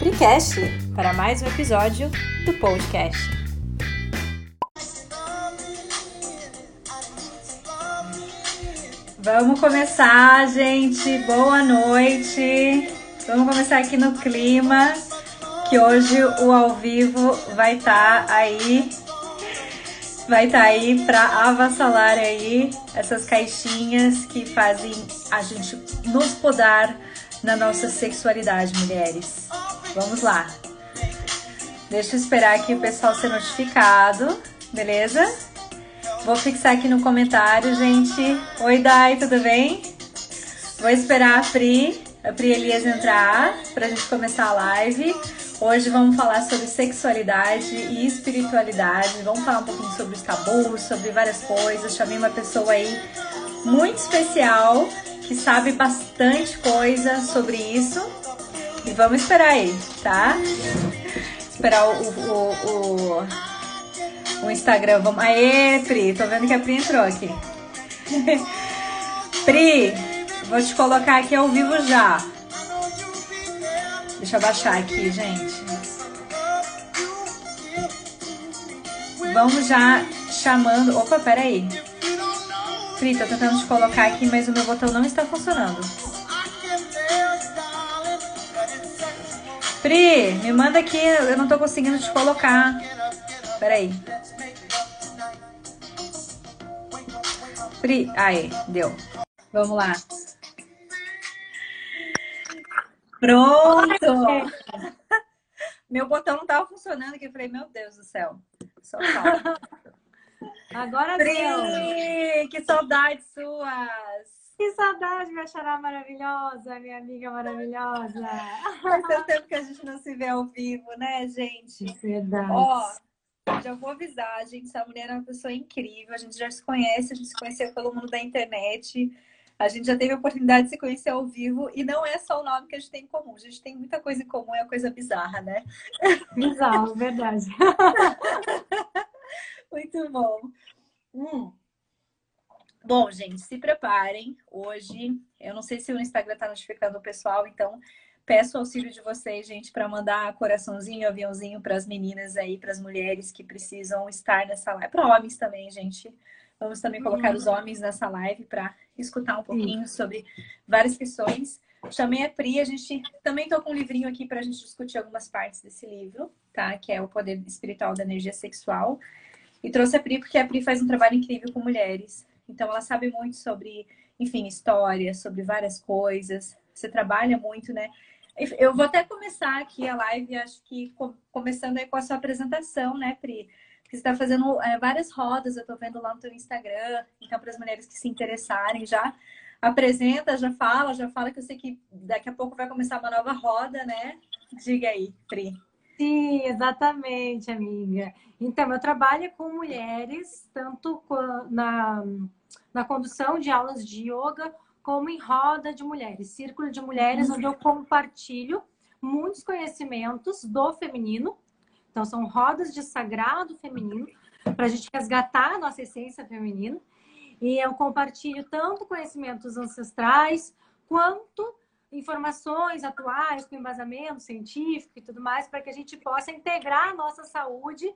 Pricast para mais um episódio do podcast. Vamos começar, gente. Boa noite. Vamos começar aqui no clima, que hoje o ao vivo vai estar tá aí vai estar tá aí para avassalar aí essas caixinhas que fazem a gente nos podar na nossa sexualidade, mulheres. Vamos lá. Deixa eu esperar aqui o pessoal ser notificado, beleza? Vou fixar aqui no comentário, gente. Oi, Dai, tudo bem? Vou esperar a Pri, a Pri Elias entrar pra gente começar a live. Hoje vamos falar sobre sexualidade e espiritualidade. Vamos falar um pouquinho sobre os tabus, sobre várias coisas. Chamei uma pessoa aí muito especial que sabe bastante coisa sobre isso. E vamos esperar aí, tá? Esperar o, o, o, o Instagram. Vamos... Aê, Pri, tô vendo que a Pri entrou aqui. Pri, vou te colocar aqui ao vivo já. Deixa eu baixar aqui, gente. Vamos já chamando. Opa, peraí. Pri, tô tentando te colocar aqui, mas o meu botão não está funcionando. Pri, me manda aqui, eu não tô conseguindo te colocar. Peraí. Pri, aí, deu. Vamos lá. Pronto! Meu botão não estava funcionando aqui. Eu falei, meu Deus do céu. Só. Agora Pri, que saudades suas! Que saudade, minha xará maravilhosa, minha amiga maravilhosa. Faz tanto tempo que a gente não se vê ao vivo, né, gente? Verdade. Ó, já vou avisar, gente, essa mulher é uma pessoa incrível. A gente já se conhece, a gente se conheceu pelo mundo da internet. A gente já teve a oportunidade de se conhecer ao vivo e não é só o nome que a gente tem em comum. A gente tem muita coisa em comum, é uma coisa bizarra, né? Bizarro, verdade. Muito bom. Hum. Bom, gente, se preparem. Hoje, eu não sei se o Instagram está notificando o pessoal, então peço o auxílio de vocês, gente, para mandar coraçãozinho, aviãozinho para as meninas aí, para as mulheres que precisam estar nessa live. Para homens também, gente. Vamos também colocar uhum. os homens nessa live para escutar um pouquinho sobre várias questões. Chamei a Pri, a gente também tô com um livrinho aqui para a gente discutir algumas partes desse livro, tá? Que é o poder espiritual da energia sexual. E trouxe a Pri porque a Pri faz um trabalho incrível com mulheres. Então ela sabe muito sobre, enfim, história, sobre várias coisas. Você trabalha muito, né? Eu vou até começar aqui a live, acho que começando aí com a sua apresentação, né, Pri? que está fazendo é, várias rodas, eu estou vendo lá no teu Instagram. Então, para as mulheres que se interessarem, já apresenta, já fala, já fala que eu sei que daqui a pouco vai começar uma nova roda, né? Diga aí, Pri. Sim, exatamente, amiga. Então, eu trabalho com mulheres, tanto na, na condução de aulas de yoga, como em roda de mulheres, círculo de mulheres, onde eu compartilho muitos conhecimentos do feminino, então, são rodas de sagrado feminino para a gente resgatar a nossa essência feminina. E eu compartilho tanto conhecimentos ancestrais quanto informações atuais, com embasamento científico e tudo mais, para que a gente possa integrar a nossa saúde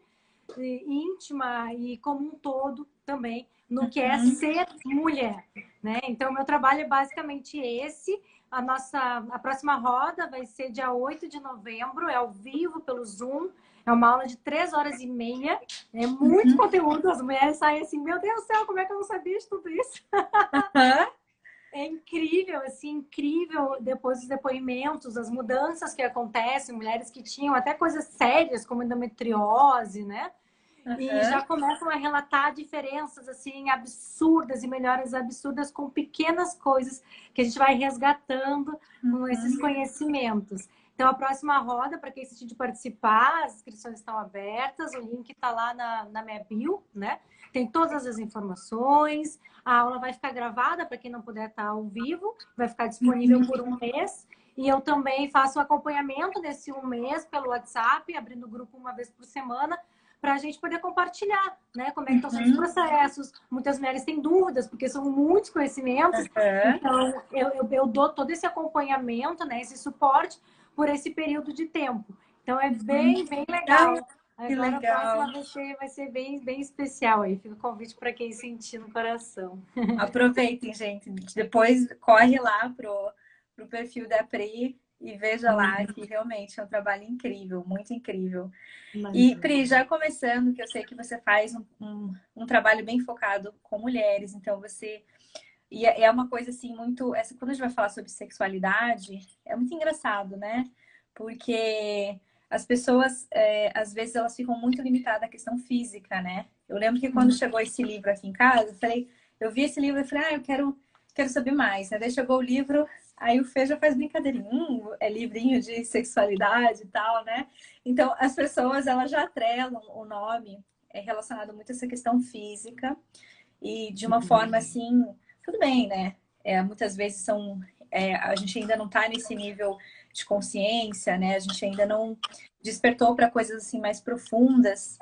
íntima e como um todo também no que é uhum. ser mulher, né? Então, meu trabalho é basicamente esse. A nossa a próxima roda vai ser dia 8 de novembro, é ao vivo pelo Zoom. É uma aula de três horas e meia. É muito uhum. conteúdo. As mulheres saem assim, meu Deus do céu, como é que eu não sabia de tudo isso? Uhum. É incrível, assim, incrível depois dos depoimentos, as mudanças que acontecem, mulheres que tinham até coisas sérias, como endometriose, né? Uhum. E já começam a relatar diferenças, assim, absurdas e melhoras absurdas com pequenas coisas que a gente vai resgatando uhum. com esses conhecimentos. Então, a próxima roda, para quem decidir participar, as inscrições estão abertas, o link está lá na, na minha bio, né? Tem todas as informações, a aula vai ficar gravada para quem não puder estar tá ao vivo, vai ficar disponível por um mês. E eu também faço acompanhamento nesse um mês pelo WhatsApp, abrindo o grupo uma vez por semana, para a gente poder compartilhar, né? Como é que estão sendo os uhum. processos. Muitas mulheres têm dúvidas, porque são muitos conhecimentos. Uhum. Então, eu, eu, eu, dou todo esse acompanhamento, né? Esse suporte por esse período de tempo. Então é bem, uhum. bem legal. Que Agora legal. a próxima vai ser bem, bem especial aí. Fica o convite para quem sentir no coração. Aproveitem, gente. Depois corre lá pro, pro perfil da Pri e veja lá uhum. que realmente é um trabalho incrível, muito incrível. E Pri, já começando, que eu sei que você faz um, um, um trabalho bem focado com mulheres, então você e é, é uma coisa assim muito. Essa, quando a gente vai falar sobre sexualidade, é muito engraçado, né? Porque as pessoas, é, às vezes, elas ficam muito limitadas à questão física, né? Eu lembro que quando uhum. chegou esse livro aqui em casa, eu falei, eu vi esse livro e falei, ah, eu quero, quero saber mais. Né? Daí chegou o livro, aí o Fê já faz brincadeirinha, hum, é livrinho de sexualidade e tal, né? Então, as pessoas, elas já atrelam o nome é relacionado muito a essa questão física e de uma uhum. forma assim tudo bem, né? É, muitas vezes são. É, a gente ainda não está nesse nível de consciência, né? A gente ainda não despertou para coisas assim mais profundas.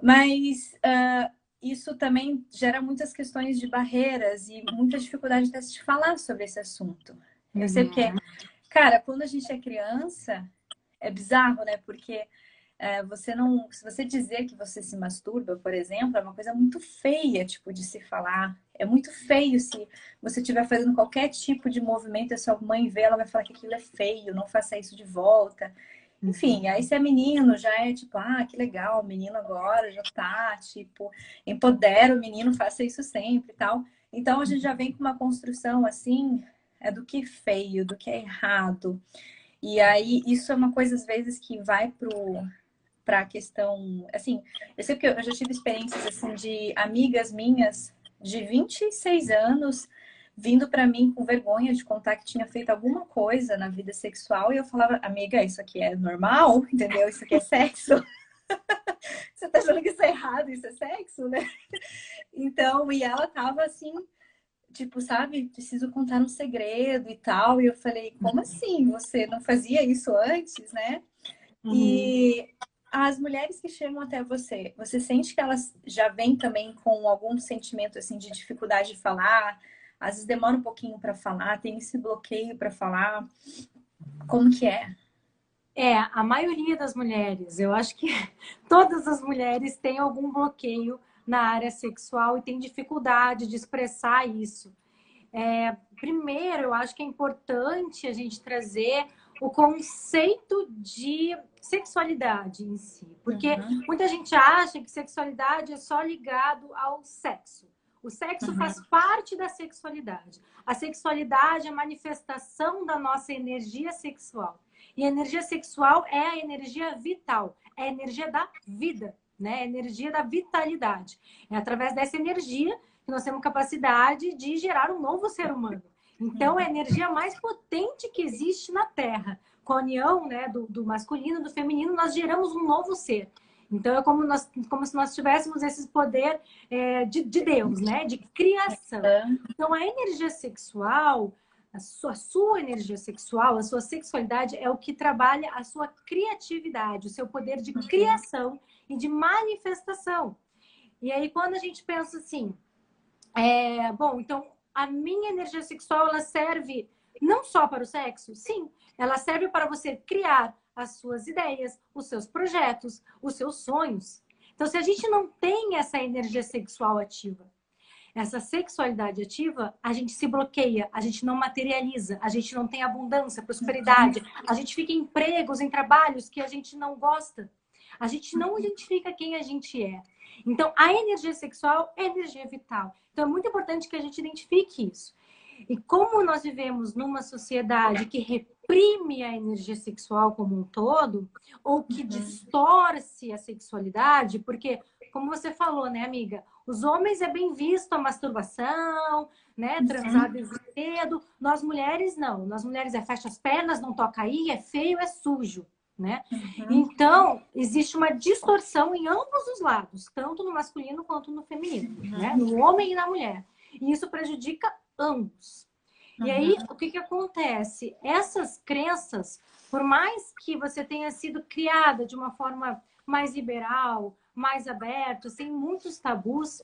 Mas uh, isso também gera muitas questões de barreiras e muita dificuldade de falar sobre esse assunto. Eu sei porque, uhum. cara, quando a gente é criança, é bizarro, né? Porque é, você não. Se você dizer que você se masturba, por exemplo, é uma coisa muito feia, tipo, de se falar. É muito feio se você estiver fazendo qualquer tipo de movimento a sua mãe vê, ela vai falar que aquilo é feio, não faça isso de volta. Enfim, uhum. aí se é menino, já é tipo, ah, que legal, o menino agora já tá, tipo, empodera o menino, faça isso sempre e tal. Então a gente já vem com uma construção assim, é do que é feio, do que é errado. E aí isso é uma coisa às vezes que vai pro para a questão, assim, eu sei que eu já tive experiências assim de amigas minhas de 26 anos vindo para mim com vergonha de contar que tinha feito alguma coisa na vida sexual e eu falava, amiga, isso aqui é normal, entendeu? Isso aqui é sexo. Você tá achando que isso é errado, isso é sexo, né? Então, e ela tava assim, tipo, sabe, preciso contar um segredo e tal. E eu falei, como uhum. assim? Você não fazia isso antes, né? Uhum. E as mulheres que chegam até você, você sente que elas já vêm também com algum sentimento assim de dificuldade de falar? Às vezes demora um pouquinho para falar, tem esse bloqueio para falar. Como que é? É, a maioria das mulheres, eu acho que todas as mulheres têm algum bloqueio na área sexual e têm dificuldade de expressar isso. É, primeiro, eu acho que é importante a gente trazer o conceito de sexualidade em si. Porque uhum. muita gente acha que sexualidade é só ligado ao sexo. O sexo uhum. faz parte da sexualidade. A sexualidade é a manifestação da nossa energia sexual. E a energia sexual é a energia vital, é a energia da vida, né? É a energia da vitalidade. É através dessa energia que nós temos capacidade de gerar um novo ser humano. Então, é a energia mais potente que existe na Terra. Com a união né, do, do masculino e do feminino, nós geramos um novo ser. Então, é como, nós, como se nós tivéssemos esse poder é, de, de Deus, né? De criação. Então, a energia sexual, a sua, a sua energia sexual, a sua sexualidade é o que trabalha a sua criatividade, o seu poder de criação e de manifestação. E aí, quando a gente pensa assim, é, bom, então a minha energia sexual ela serve não só para o sexo, sim, ela serve para você criar as suas ideias, os seus projetos, os seus sonhos. Então, se a gente não tem essa energia sexual ativa, essa sexualidade ativa, a gente se bloqueia, a gente não materializa, a gente não tem abundância, prosperidade, a gente fica em empregos, em trabalhos que a gente não gosta, a gente não identifica quem a gente é. Então, a energia sexual é energia vital. Então, é muito importante que a gente identifique isso. E como nós vivemos numa sociedade que reprime a energia sexual como um todo, ou que uhum. distorce a sexualidade, porque, como você falou, né, amiga? Os homens é bem visto a masturbação, né? Transar desde cedo. Nós mulheres, não. Nós mulheres é fecha as pernas, não toca aí, é feio, é sujo né? Uhum. Então, existe uma distorção em ambos os lados, tanto no masculino quanto no feminino, uhum. né? No homem e na mulher. E isso prejudica ambos. Uhum. E aí, o que, que acontece? Essas crenças, por mais que você tenha sido criada de uma forma mais liberal, mais aberta, sem muitos tabus,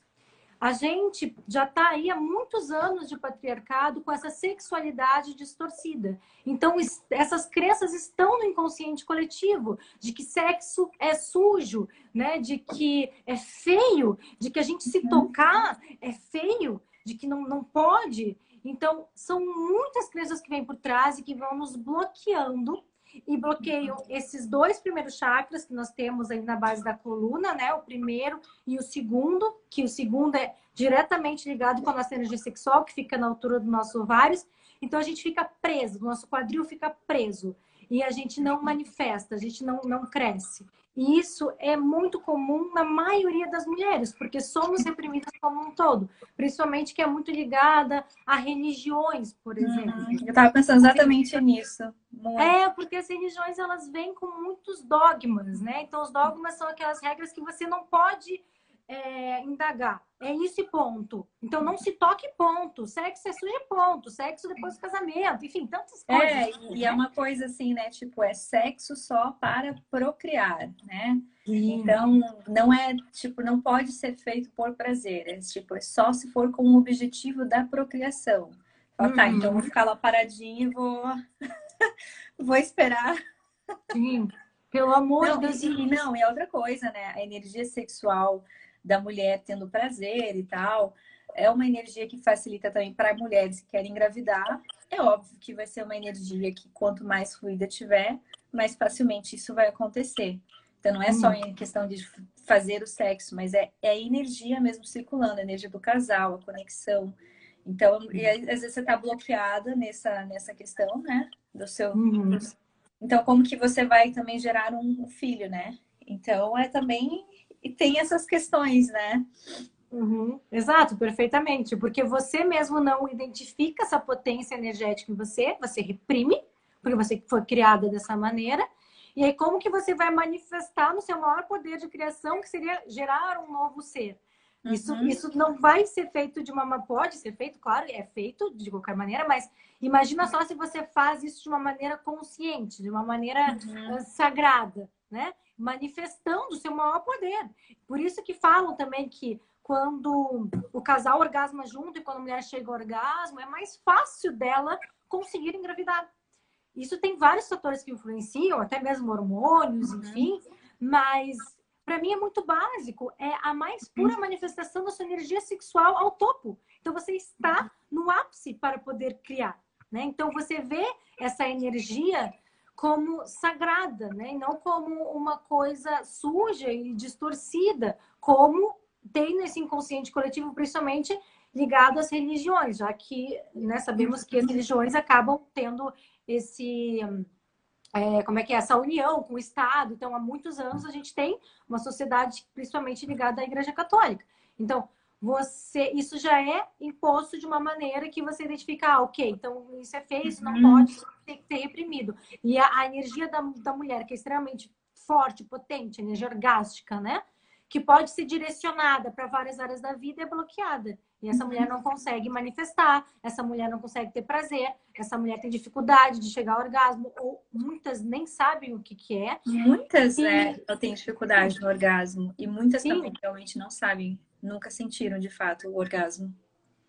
a gente já está aí há muitos anos de patriarcado com essa sexualidade distorcida. Então, essas crenças estão no inconsciente coletivo de que sexo é sujo, né? de que é feio, de que a gente se uhum. tocar é feio, de que não, não pode. Então, são muitas crenças que vêm por trás e que vão nos bloqueando e bloqueiam esses dois primeiros chakras que nós temos aí na base da coluna, né? O primeiro e o segundo, que o segundo é diretamente ligado com a nossa energia sexual, que fica na altura dos nossos ovários. Então a gente fica preso, o nosso quadril fica preso e a gente não manifesta, a gente não, não cresce. E isso é muito comum na maioria das mulheres, porque somos reprimidas como um todo, principalmente que é muito ligada a religiões, por uhum. exemplo. Uhum. Eu estava pensando exatamente nisso. Muito. É, porque as religiões elas vêm com muitos dogmas, né? Então os dogmas são aquelas regras que você não pode é, indagar. É isso e ponto. Então não se toque ponto. Sexo é sujo ponto. Sexo depois do casamento. Enfim, tantas é, coisas. É, e é uma coisa assim, né? Tipo, é sexo só para procriar, né? Sim. Então, não é, tipo, não pode ser feito por prazer. É, tipo, é só se for com o objetivo da procriação. Fala, tá, então vou uhum. ficar lá paradinha e vou... vou esperar. Sim. Pelo amor não, de Deus. E, não, e outra coisa, né? A energia sexual da mulher tendo prazer e tal. É uma energia que facilita também para mulheres que querem engravidar. É óbvio que vai ser uma energia que quanto mais fluida tiver, mais facilmente isso vai acontecer. Então não é só em questão de fazer o sexo, mas é, é a energia mesmo circulando, a energia do casal, a conexão. Então, e às vezes você está bloqueada nessa, nessa questão, né? Do seu. Uhum. Então, como que você vai também gerar um filho, né? Então, é também e tem essas questões, né? Uhum. Exato, perfeitamente. Porque você mesmo não identifica essa potência energética em você, você reprime, porque você foi criada dessa maneira. E aí, como que você vai manifestar no seu maior poder de criação, que seria gerar um novo ser? Isso, uhum. isso não vai ser feito de uma. Pode ser feito, claro, é feito de qualquer maneira, mas imagina só se você faz isso de uma maneira consciente, de uma maneira uhum. sagrada, né? Manifestando o seu maior poder. Por isso que falam também que quando o casal orgasma junto e quando a mulher chega ao orgasmo, é mais fácil dela conseguir engravidar. Isso tem vários fatores que influenciam, até mesmo hormônios, uhum. enfim, mas para mim é muito básico, é a mais pura uhum. manifestação da sua energia sexual ao topo. Então você está no ápice para poder criar, né? Então você vê essa energia como sagrada, né? E não como uma coisa suja e distorcida, como tem nesse inconsciente coletivo, principalmente ligado às religiões, já que né, sabemos que as religiões acabam tendo esse é, como é que é essa união com o Estado. Então, há muitos anos a gente tem uma sociedade principalmente ligada à Igreja Católica. Então, você isso já é imposto de uma maneira que você identifica, ah, ok, então isso é feio, isso não uhum. pode, isso tem que ser reprimido. E a, a energia da, da mulher, que é extremamente forte, potente, energia orgástica, né? Que pode ser direcionada para várias áreas da vida, é bloqueada. E essa mulher não consegue manifestar, essa mulher não consegue ter prazer, essa mulher tem dificuldade de chegar ao orgasmo, ou muitas nem sabem o que, que é. Muitas, e... né? Têm dificuldade no orgasmo. E muitas Sim. também realmente não sabem nunca sentiram de fato o orgasmo.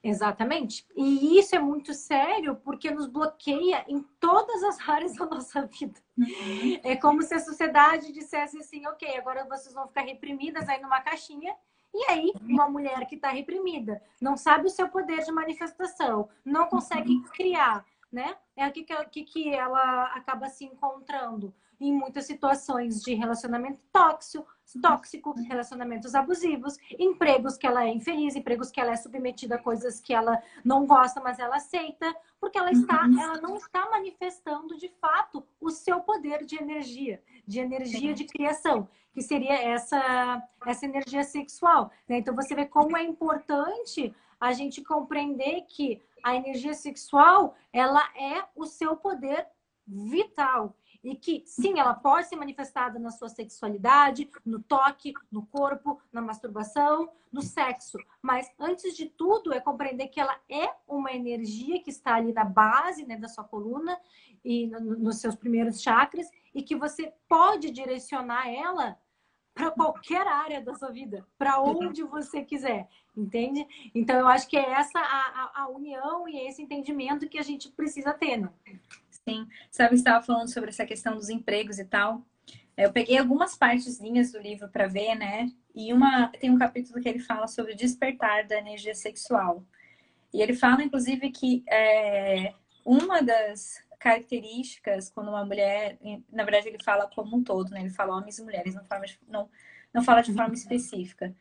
Exatamente. E isso é muito sério porque nos bloqueia em todas as áreas da nossa vida. Uhum. É como se a sociedade dissesse assim: ok, agora vocês vão ficar reprimidas aí numa caixinha. E aí, uma mulher que está reprimida, não sabe o seu poder de manifestação, não consegue uhum. criar, né? É o que, que, que ela acaba se encontrando em muitas situações de relacionamento tóxico, tóxico, relacionamentos abusivos, empregos que ela é infeliz, empregos que ela é submetida a coisas que ela não gosta, mas ela aceita, porque ela está, uhum. ela não está manifestando de fato o seu poder de energia, de energia de criação, que seria essa essa energia sexual. Né? Então você vê como é importante a gente compreender que a energia sexual ela é o seu poder vital e que sim, ela pode ser manifestada na sua sexualidade, no toque, no corpo, na masturbação, no sexo. Mas antes de tudo é compreender que ela é uma energia que está ali na base né, da sua coluna e no, nos seus primeiros chakras e que você pode direcionar ela para qualquer área da sua vida, para onde você quiser, entende? Então eu acho que é essa a, a, a união e esse entendimento que a gente precisa ter, né? Sim, sabe, você estava falando sobre essa questão dos empregos e tal. Eu peguei algumas partezinhas do livro para ver, né? E uma tem um capítulo que ele fala sobre o despertar da energia sexual. E ele fala, inclusive, que é, uma das características quando uma mulher, na verdade ele fala como um todo, né? Ele fala homens e mulheres, não fala de, não, não fala de forma específica.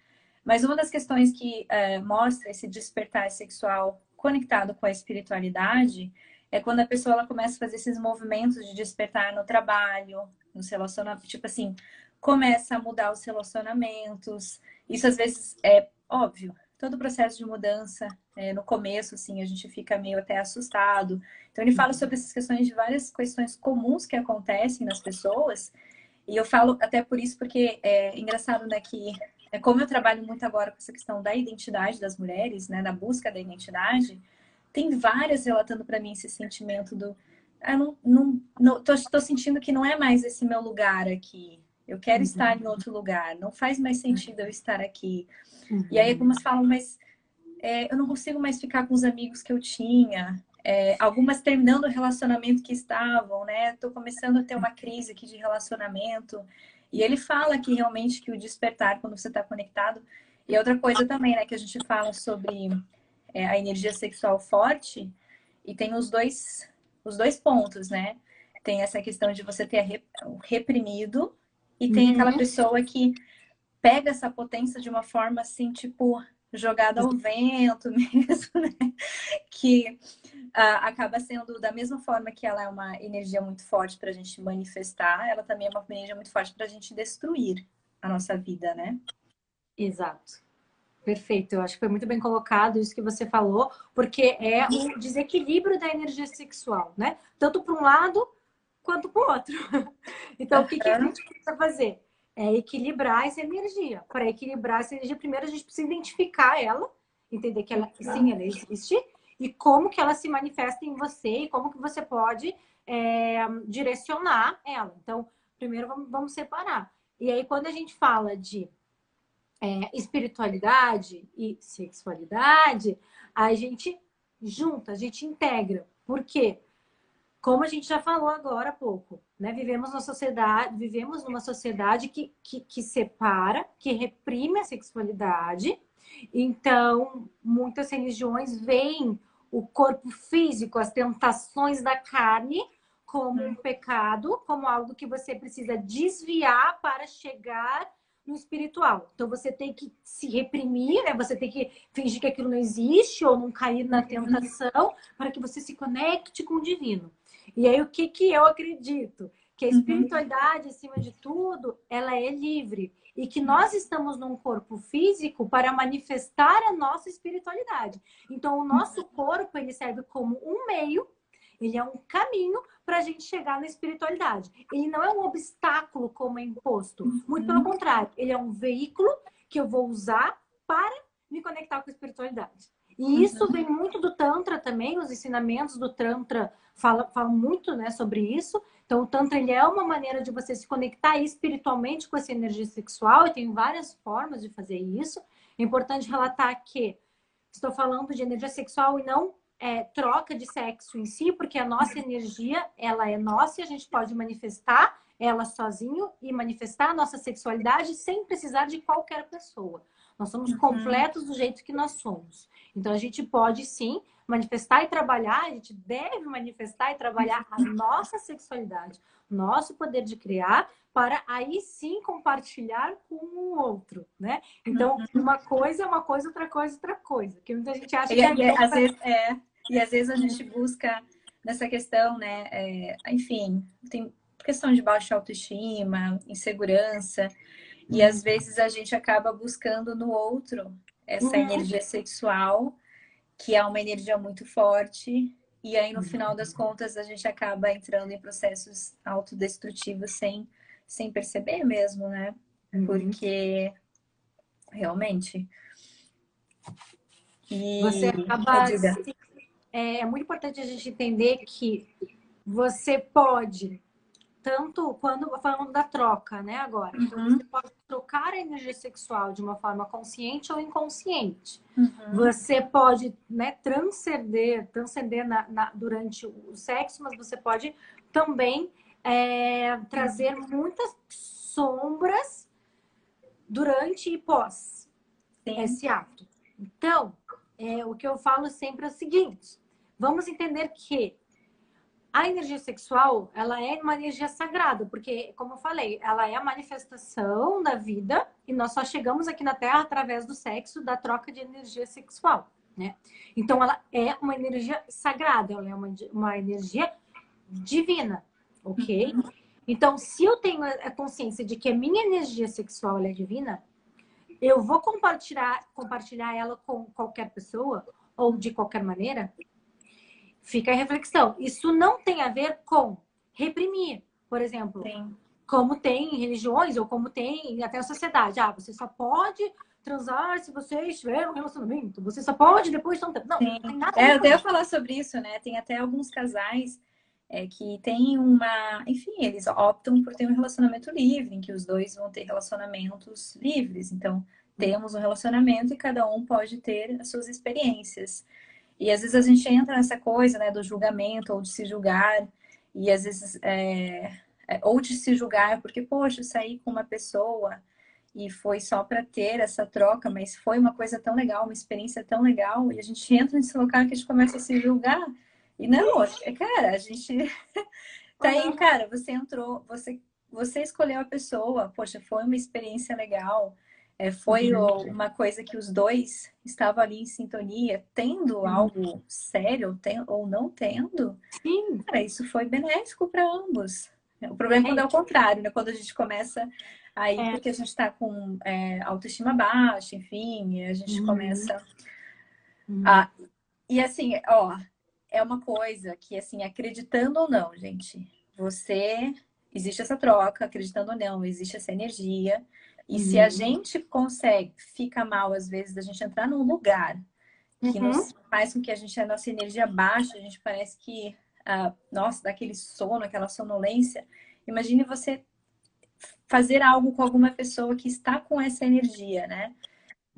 Mas uma das questões que é, mostra esse despertar sexual conectado com a espiritualidade é quando a pessoa ela começa a fazer esses movimentos de despertar no trabalho, nos relacionamentos, tipo assim, começa a mudar os relacionamentos. Isso às vezes é óbvio, todo o processo de mudança, é, no começo, assim, a gente fica meio até assustado. Então, ele fala sobre essas questões de várias questões comuns que acontecem nas pessoas. E eu falo até por isso, porque é engraçado, né, que é como eu trabalho muito agora com essa questão da identidade das mulheres, né, na busca da identidade, tem várias relatando para mim esse sentimento do ah, não, não, não tô, tô, sentindo que não é mais esse meu lugar aqui. Eu quero uhum. estar em outro lugar. Não faz mais sentido eu estar aqui. Uhum. E aí algumas falam, mas é, eu não consigo mais ficar com os amigos que eu tinha. É, algumas terminando o relacionamento que estavam, né? Estou começando a ter uma crise aqui de relacionamento. E ele fala que realmente que o despertar quando você está conectado. E outra coisa também, né? Que a gente fala sobre é, a energia sexual forte. E tem os dois, os dois pontos, né? Tem essa questão de você ter reprimido e tem uhum. aquela pessoa que pega essa potência de uma forma assim, tipo, jogada ao vento mesmo, né? Que uh, acaba sendo da mesma forma que ela é uma energia muito forte para a gente manifestar, ela também é uma energia muito forte para a gente destruir a nossa vida, né? Exato. Perfeito, eu acho que foi muito bem colocado isso que você falou, porque é o desequilíbrio da energia sexual, né? Tanto para um lado quanto para o outro. Então, o que, que a gente precisa fazer? é equilibrar essa energia. Para equilibrar essa energia, primeiro a gente precisa identificar ela, entender que ela, sim, ela existe, e como que ela se manifesta em você e como que você pode é, direcionar ela. Então, primeiro vamos, vamos, separar. E aí, quando a gente fala de é, espiritualidade e sexualidade, a gente junta, a gente integra. Por quê? como a gente já falou agora há pouco, né? Vivemos numa sociedade, vivemos numa sociedade que, que, que separa, que reprime a sexualidade. Então, muitas religiões veem o corpo físico, as tentações da carne, como um pecado, como algo que você precisa desviar para chegar no espiritual. Então você tem que se reprimir, né? Você tem que fingir que aquilo não existe ou não cair na tentação para que você se conecte com o divino. E aí, o que, que eu acredito? Que a uhum. espiritualidade, uhum. acima de tudo, ela é livre. E que nós estamos num corpo físico para manifestar a nossa espiritualidade. Então, o nosso uhum. corpo, ele serve como um meio, ele é um caminho para a gente chegar na espiritualidade. Ele não é um obstáculo como é imposto. Muito pelo uhum. contrário, ele é um veículo que eu vou usar para me conectar com a espiritualidade. E isso vem muito do Tantra também, os ensinamentos do Tantra falam, falam muito né, sobre isso. Então, o Tantra ele é uma maneira de você se conectar espiritualmente com essa energia sexual, e tem várias formas de fazer isso. É importante relatar que estou falando de energia sexual e não é, troca de sexo em si, porque a nossa energia ela é nossa e a gente pode manifestar ela sozinho e manifestar a nossa sexualidade sem precisar de qualquer pessoa. Nós somos uhum. completos do jeito que nós somos. Então a gente pode sim manifestar e trabalhar, a gente deve manifestar e trabalhar a nossa sexualidade, nosso poder de criar, para aí sim compartilhar com o outro, né? Então, uhum. uma coisa é uma coisa, outra coisa é outra coisa. Que muita gente acha e, que é, e, às vezes, é. E às vezes a gente busca nessa questão, né? É, enfim, tem questão de baixa autoestima, insegurança. E às vezes a gente acaba buscando no outro essa uhum. energia sexual, que é uma energia muito forte. E aí, no final das contas, a gente acaba entrando em processos autodestrutivos sem, sem perceber mesmo, né? Uhum. Porque realmente. E... Você acaba. É, é muito importante a gente entender que você pode tanto quando falando da troca, né? Agora, então Uhum. você pode trocar a energia sexual de uma forma consciente ou inconsciente. Uhum. Você pode, né, transcender, transcender na, na- durante o sexo, mas você pode também é, trazer muitas sombras durante e pós Sim. esse ato. Então, é, o que eu falo sempre é o seguinte: vamos entender que a energia sexual ela é uma energia sagrada, porque, como eu falei, ela é a manifestação da vida e nós só chegamos aqui na Terra através do sexo, da troca de energia sexual, né? Então, ela é uma energia sagrada, ela é uma, uma energia divina, ok? Então, se eu tenho a consciência de que a minha energia sexual ela é divina, eu vou compartilhar, compartilhar ela com qualquer pessoa ou de qualquer maneira, fica a reflexão. Isso não tem a ver com reprimir, por exemplo, Sim. como tem em religiões ou como tem até a sociedade. Ah, você só pode transar se você estiver no relacionamento. Você só pode depois de tanto tempo. Não, Sim. não tem nada a É, eu isso. falar sobre isso, né? Tem até alguns casais é, que têm uma. Enfim, eles optam por ter um relacionamento livre, em que os dois vão ter relacionamentos livres. Então, temos um relacionamento e cada um pode ter as suas experiências. E às vezes a gente entra nessa coisa, né, do julgamento ou de se julgar, e às vezes. É, é, ou de se julgar, porque, poxa, eu saí com uma pessoa e foi só para ter essa troca, mas foi uma coisa tão legal, uma experiência tão legal, e a gente entra nesse local que a gente começa a se julgar. E não, é, cara, a gente tá aí, cara, você entrou, você, você escolheu a pessoa, poxa, foi uma experiência legal, é, foi o- uma coisa que os dois estavam ali em sintonia, tendo algo sério tem- ou não tendo, Sim, cara, isso foi benéfico para ambos. O problema é quando é o contrário, né? Quando a gente começa aí, É. porque a gente tá com é, autoestima baixa, enfim, e a gente Uhum. começa Uhum. ah, e assim, ó, é uma coisa que, assim, acreditando ou não, gente, você. Existe essa troca, acreditando ou não, existe essa energia. E se a Uhum. gente consegue, fica mal às vezes, da gente entrar num lugar que Uhum. nos faz com que a gente, a nossa energia baixa, a gente parece que, ah, nossa, dá aquele sono, aquela sonolência. Imagine você fazer algo com alguma pessoa que está com essa energia, né?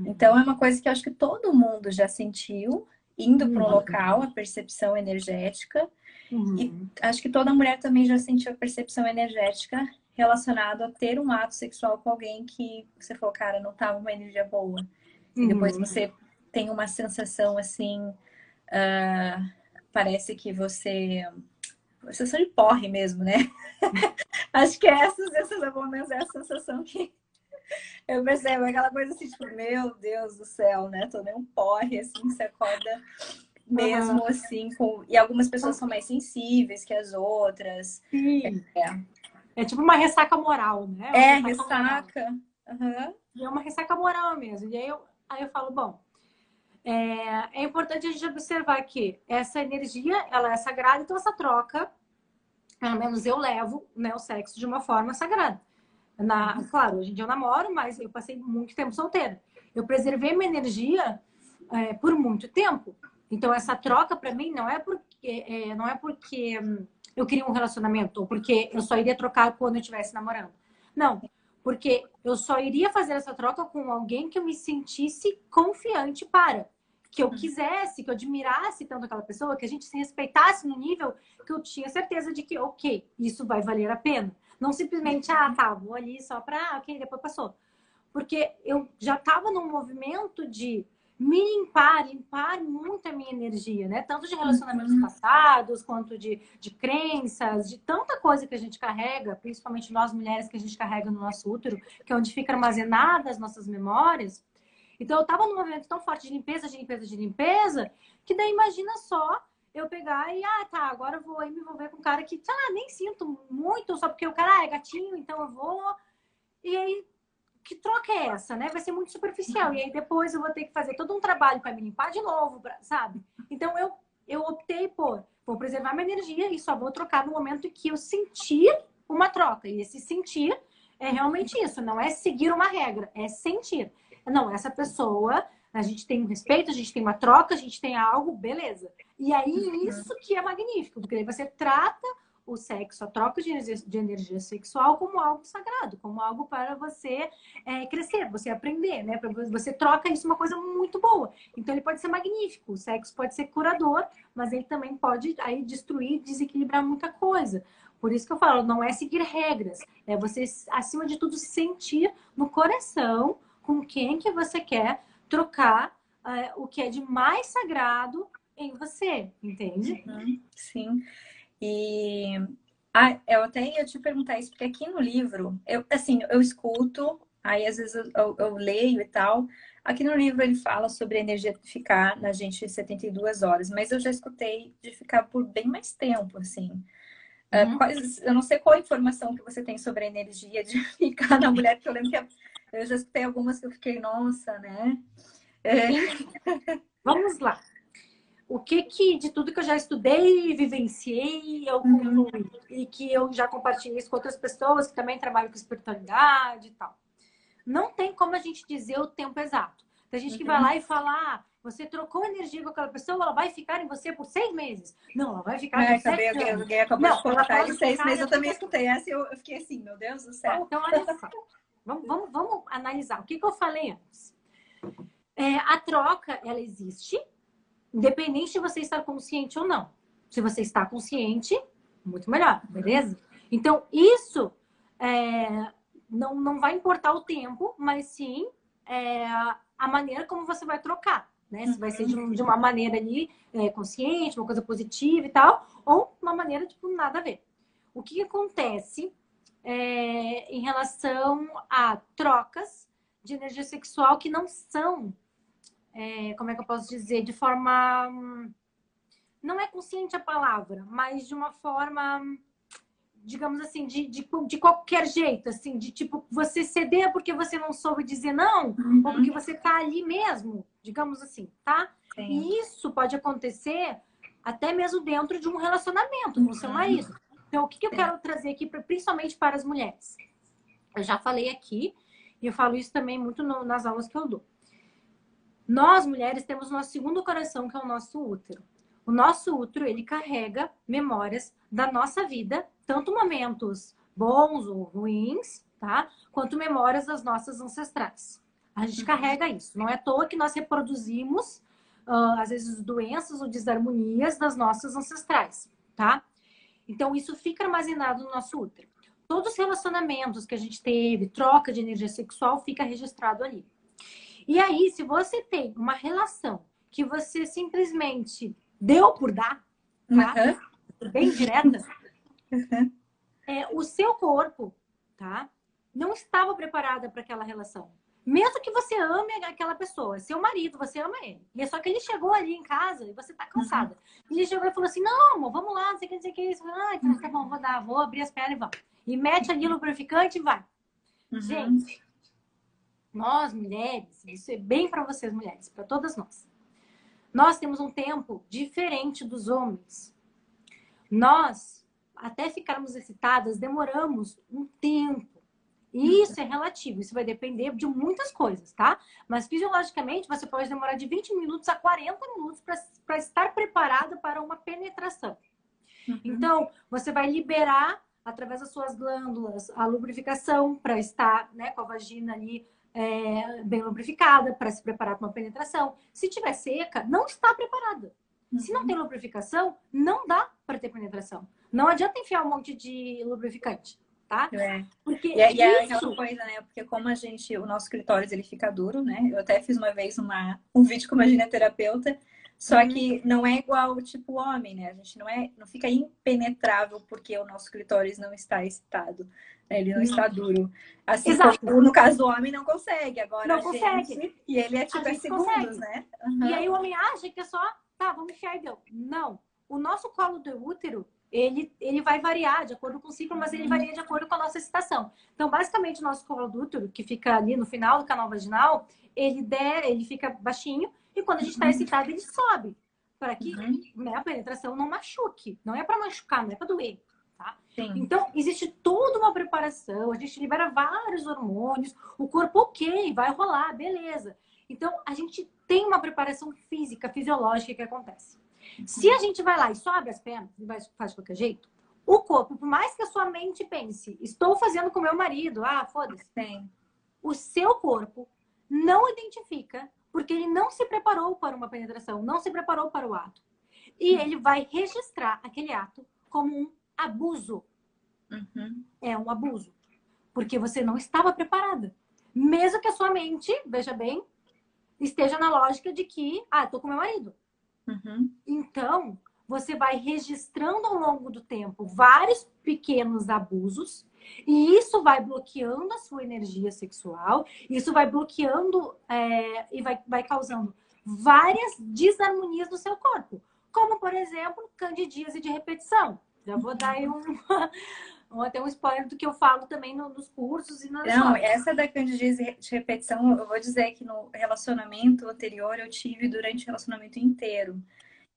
Então é uma coisa que eu acho que todo mundo já sentiu, indo para um Uhum. local, a percepção energética. Uhum. Acho que toda mulher também já sentiu a percepção energética relacionada a ter um ato sexual com alguém que você falou, cara, não tava uma energia boa. E depois Uhum. você tem uma sensação assim, ah, parece que você. Sensação de porre mesmo, né? Acho que essas, essas, pelo menos é a sensação que eu percebo, aquela coisa assim, tipo, meu Deus do céu, né? Tô nem um porre, assim, você acorda mesmo assim, com... e algumas pessoas são mais sensíveis que as outras. Sim. É. É tipo uma ressaca moral, né? É, Uma moral. ressaca. Aham. E é uma ressaca moral mesmo. E aí eu, aí eu falo, bom, é, é importante a gente observar que essa energia, ela é sagrada, então essa troca, pelo menos eu levo né, o sexo de uma forma sagrada. Na, claro, hoje em dia eu namoro, mas eu passei muito tempo solteira. Eu preservei minha energia é, por muito tempo. Então essa troca para mim não é porque é, não é porque hum, eu queria um relacionamento ou porque eu só iria trocar quando eu estivesse namorando. Não, porque eu só iria fazer essa troca com alguém que eu me sentisse confiante para. Que eu quisesse, que eu admirasse tanto aquela pessoa, que a gente se respeitasse no nível que eu tinha certeza de que, ok, isso vai valer a pena. Não simplesmente, ah, tá, vou ali só pra, ok, depois passou. Porque eu já estava num movimento de me limpar, limpar muito a minha energia, né? Tanto de relacionamentos Uhum. passados, quanto de, de crenças, de tanta coisa que a gente carrega, principalmente nós mulheres que a gente carrega no nosso útero, que é onde fica armazenadas as nossas memórias. Então eu tava num movimento tão forte de limpeza, de limpeza, de limpeza, que daí imagina só eu pegar e, ah, tá, agora eu vou aí me envolver com um cara que, sei lá, nem sinto muito, só porque o cara ah, é gatinho, então eu vou. E aí, que troca é essa, né? Vai ser muito superficial. E aí depois eu vou ter que fazer todo um trabalho para me limpar de novo, sabe? Então eu, eu optei por, vou preservar minha energia e só vou trocar no momento que eu sentir uma troca. E esse sentir é realmente isso, não é seguir uma regra, é sentir. Não, essa pessoa, a gente tem um respeito, a gente tem uma troca, a gente tem algo, beleza. E aí, isso que é magnífico, porque aí você trata o sexo, a troca de energia, de energia sexual como algo sagrado, como algo para você é, crescer, você aprender, né? Você troca isso uma coisa muito boa. Então ele pode ser magnífico, o sexo pode ser curador, mas ele também pode aí destruir, desequilibrar muita coisa. Por isso que eu falo, não é seguir regras, é você acima de tudo sentir no coração com quem que você quer trocar é, o que é de mais sagrado em você, entende? Uhum, sim. E ah, eu até ia te perguntar isso, porque aqui no livro, eu, assim, eu escuto, aí às vezes eu, eu, eu leio e tal. Aqui no livro ele fala sobre a energia de ficar na gente 72 horas, mas eu já escutei de ficar por bem mais tempo, assim. Ah, uhum. Quais, eu não sei qual a informação que você tem sobre a energia de ficar na mulher, porque eu lembro que eu já escutei algumas que eu fiquei, nossa, né? É. Vamos lá o que que de tudo que eu já estudei, vivenciei, eu uhum. e que eu já compartilhei isso com outras pessoas que também trabalham com espiritualidade e tal. Não tem como a gente dizer o tempo exato. Tem gente que vai uhum. lá e fala, ah, você trocou energia com aquela pessoa, ela vai ficar em você por seis meses. Não, ela vai ficar é, por acabei, sete anos. Alguém acabou não, de colocar em seis meses. Eu também escutei essa e eu, eu fiquei assim, meu Deus do céu. Então, olha só. Vamos, vamos, vamos analisar. O que, que eu falei antes? É, a troca, ela existe, independente de você estar consciente ou não. Se você está consciente, muito melhor, beleza? Então, isso é, não, não vai importar o tempo, mas sim é, a maneira como você vai trocar. Né? Se vai ser de, de uma maneira ali é, consciente, uma coisa positiva e tal, ou uma maneira, tipo, nada a ver. O que, que acontece é, em relação a trocas de energia sexual que não são é, como é que eu posso dizer, de forma. Não é consciente a palavra, mas de uma forma, digamos assim, de, de, de qualquer jeito, assim, de tipo, você ceder porque você não soube dizer não, uhum. ou porque você tá ali mesmo, digamos assim, tá? Sim. E isso pode acontecer até mesmo dentro de um relacionamento com o seu marido. Então, o que, que eu quero trazer aqui, principalmente para as mulheres? Eu já falei aqui, e eu falo isso também muito no, nas aulas que eu dou. Nós, mulheres, temos o nosso segundo coração, que é o nosso útero. O nosso útero, ele carrega memórias da nossa vida, tanto momentos bons ou ruins, tá? Quanto memórias das nossas ancestrais. A gente uhum. carrega isso. Não é à toa que nós reproduzimos, uh, às vezes, doenças ou desarmonias das nossas ancestrais, tá? Então, isso fica armazenado no nosso útero. Todos os relacionamentos que a gente teve, troca de energia sexual, fica registrado ali. E aí, se você tem uma relação que você simplesmente deu por dar, tá? Uhum. Bem direta, uhum. é, o seu corpo, tá? Não estava preparada para aquela relação. Mesmo que você ame aquela pessoa, seu marido, você ama ele. E é só que ele chegou ali em casa e você tá cansada. Uhum. Ele chegou e falou assim: não, amor, vamos lá, não sei o que, não sei o que. Isso. Ah, então tá bom, vou dar, vou abrir as pernas e vamos. E mete ali lubrificante e vai. Uhum. Gente, nós, mulheres, isso é bem para vocês, mulheres, para todas nós. Nós temos um tempo diferente dos homens. Nós, até ficarmos excitadas, demoramos um tempo. Isso é relativo, isso vai depender de muitas coisas, tá? Mas fisiologicamente você pode demorar de 20 minutos a 40 minutos para estar preparada para uma penetração. Uhum. Então, você vai liberar através das suas glândulas a lubrificação para estar né, com a vagina ali é, bem lubrificada para se preparar para uma penetração. Se tiver seca, não está preparada. Uhum. Se não tem lubrificação, não dá para ter penetração. Não adianta enfiar um monte de lubrificante, tá? É. Porque e, é, isso... e é aquela coisa, né? Porque como a gente, o nosso clitóris ele fica duro, né? Eu até fiz uma vez uma, um vídeo com uma gineterapeuta só uhum. que não é igual tipo homem, né? A gente não é, não fica impenetrável porque o nosso clitóris não está excitado, né? ele não, não. está duro. Assim, Exato. no caso do homem não consegue, agora não consegue. Gente, e ele é tipo é segundos, consegue. né? Uhum. E aí o homem acha que é só, tá, vamos e deu. Não. O nosso colo do útero, ele, ele vai variar de acordo com o ciclo, mas ele uhum. varia de acordo com a nossa excitação. Então, basicamente, o nosso colo do útero, que fica ali no final do canal vaginal, ele, der, ele fica baixinho, e quando a gente está uhum. excitado, ele sobe. Para que uhum. né, a penetração não machuque. Não é para machucar, não é para doer. Tá? Então, existe toda uma preparação, a gente libera vários hormônios, o corpo, ok, vai rolar, beleza. Então, a gente tem uma preparação física, fisiológica que acontece. Se a gente vai lá e sobe as pernas e faz de qualquer jeito, O corpo, por mais que a sua mente pense, estou fazendo com meu marido, ah, foda-se. O seu corpo não identifica porque ele não se preparou para uma penetração, não se preparou para o ato. E ele vai registrar aquele ato como um abuso. Uhum. É um abuso. Porque você não estava preparada. Mesmo que a sua mente, veja bem, esteja na lógica de que, ah, tô com meu marido. Uhum. Então, você vai registrando ao longo do tempo vários pequenos abusos e isso vai bloqueando a sua energia sexual, isso vai bloqueando é, e vai, vai causando várias desarmonias no seu corpo, como por exemplo, candidíase de repetição. Já vou dar aí um, até um spoiler do que eu falo também no, nos cursos e nas Não, essa da candidíase de repetição, eu vou dizer que no relacionamento anterior eu tive durante o relacionamento inteiro.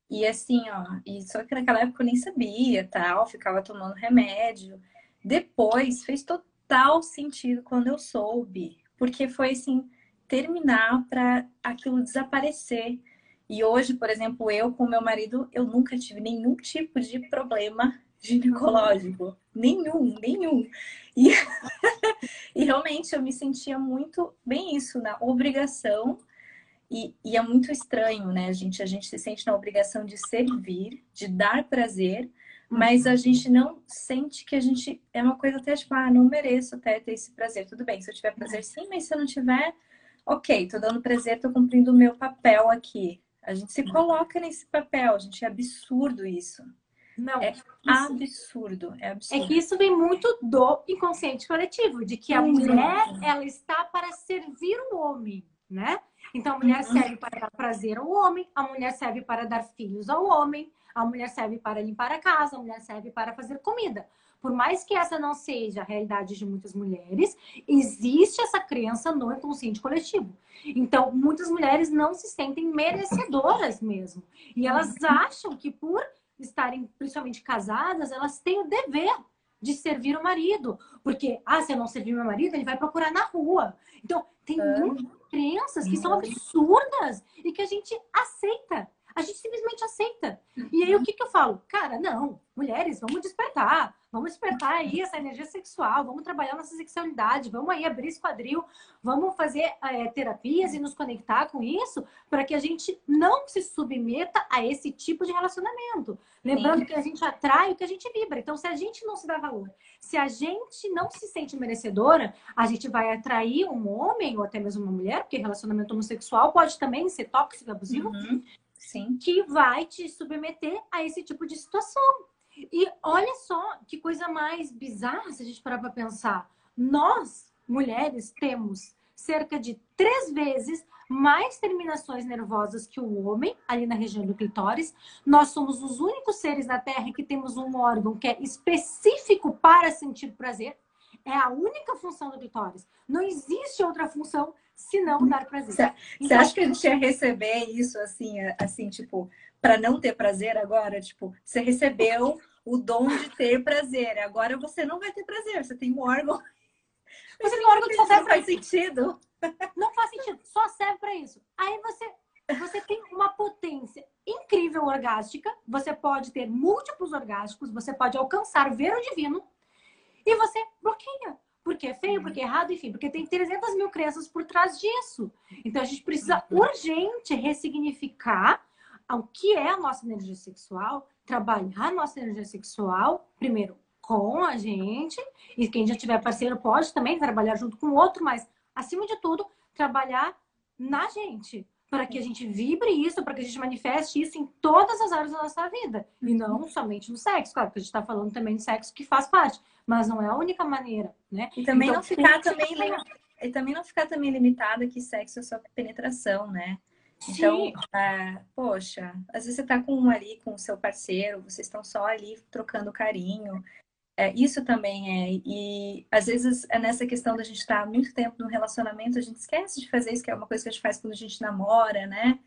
E assim, ó, e só que naquela época eu nem sabia, tal, ficava tomando remédio. Depois fez total sentido quando eu soube, porque foi assim, terminar para aquilo desaparecer. E hoje, por exemplo, eu com meu marido, eu nunca tive nenhum tipo de problema ginecológico. Nenhum, nenhum. E, e realmente eu me sentia muito bem isso, na obrigação. E, e, é muito estranho, né, gente? A gente se sente na obrigação de servir, de dar prazer, mas a uhum. gente não sente que a gente é uma coisa até tipo, ah, não mereço até ter esse prazer. Tudo bem, se eu tiver prazer sim, mas se eu não tiver, ok, tô dando prazer, tô cumprindo o meu papel aqui. A gente se uhum. coloca nesse papel, a gente é absurdo isso. Não, é isso, absurdo, é absurdo. É que isso vem muito do inconsciente coletivo, de que a mulher, ela está para servir o homem, né? Então a mulher uhum. serve para dar prazer ao homem, a mulher serve para dar filhos ao homem, a mulher serve para limpar a casa, a mulher serve para fazer comida. Por mais que essa não seja a realidade de muitas mulheres, existe essa crença no inconsciente coletivo. Então, muitas mulheres não se sentem merecedoras mesmo. E elas acham que por estarem principalmente casadas, elas têm o dever de servir o marido. Porque, ah, se eu não servir meu marido, ele vai procurar na rua. Então, tem muitas crenças que são absurdas e que a gente aceita. A gente simplesmente aceita. E aí o que, que eu falo? Cara, não, mulheres, vamos despertar. Vamos despertar aí essa energia sexual, vamos trabalhar nossa sexualidade, vamos aí abrir esse quadril, vamos fazer é, terapias e nos conectar com isso para que a gente não se submeta a esse tipo de relacionamento. Lembrando Sim. que a gente atrai o que a gente vibra. Então, se a gente não se dá valor, se a gente não se sente merecedora, a gente vai atrair um homem ou até mesmo uma mulher, porque relacionamento homossexual pode também ser tóxico, abusivo, uhum. Sim. que vai te submeter a esse tipo de situação. E olha só que coisa mais bizarra se a gente parar para pensar. Nós, mulheres, temos cerca de três vezes mais terminações nervosas que o homem, ali na região do clitóris. Nós somos os únicos seres na Terra que temos um órgão que é específico para sentir prazer. É a única função do clitóris. Não existe outra função se não dar prazer. Você então, acha que a gente ia receber isso assim, assim, tipo, para não ter prazer agora? Tipo, você recebeu o dom de ter prazer, agora você não vai ter prazer, você tem um órgão. Você tem um órgão que só serve faz sentido. Não faz sentido, só serve para isso. Aí você você tem uma potência incrível orgástica, você pode ter múltiplos orgásticos, você pode alcançar ver o divino e você bloqueia. Porque é feio, porque é errado, enfim, porque tem 300 mil crenças por trás disso. Então a gente precisa uhum. urgente ressignificar o que é a nossa energia sexual, trabalhar a nossa energia sexual, primeiro com a gente, e quem já tiver parceiro pode também trabalhar junto com o outro, mas acima de tudo, trabalhar na gente, para que a gente vibre isso, para que a gente manifeste isso em todas as áreas da nossa vida. E não somente no sexo, claro, porque a gente está falando também de sexo que faz parte, mas não é a única maneira, né? E também então, não ficar também e também não ficar também limitada que sexo é só penetração, né? Então, poxa, às vezes você tá com um ali, com o seu parceiro, vocês estão só ali trocando carinho. É, isso também é. E às vezes é nessa questão da gente estar tá muito tempo no relacionamento, a gente esquece de fazer isso, que é uma coisa que a gente faz quando a gente namora, né?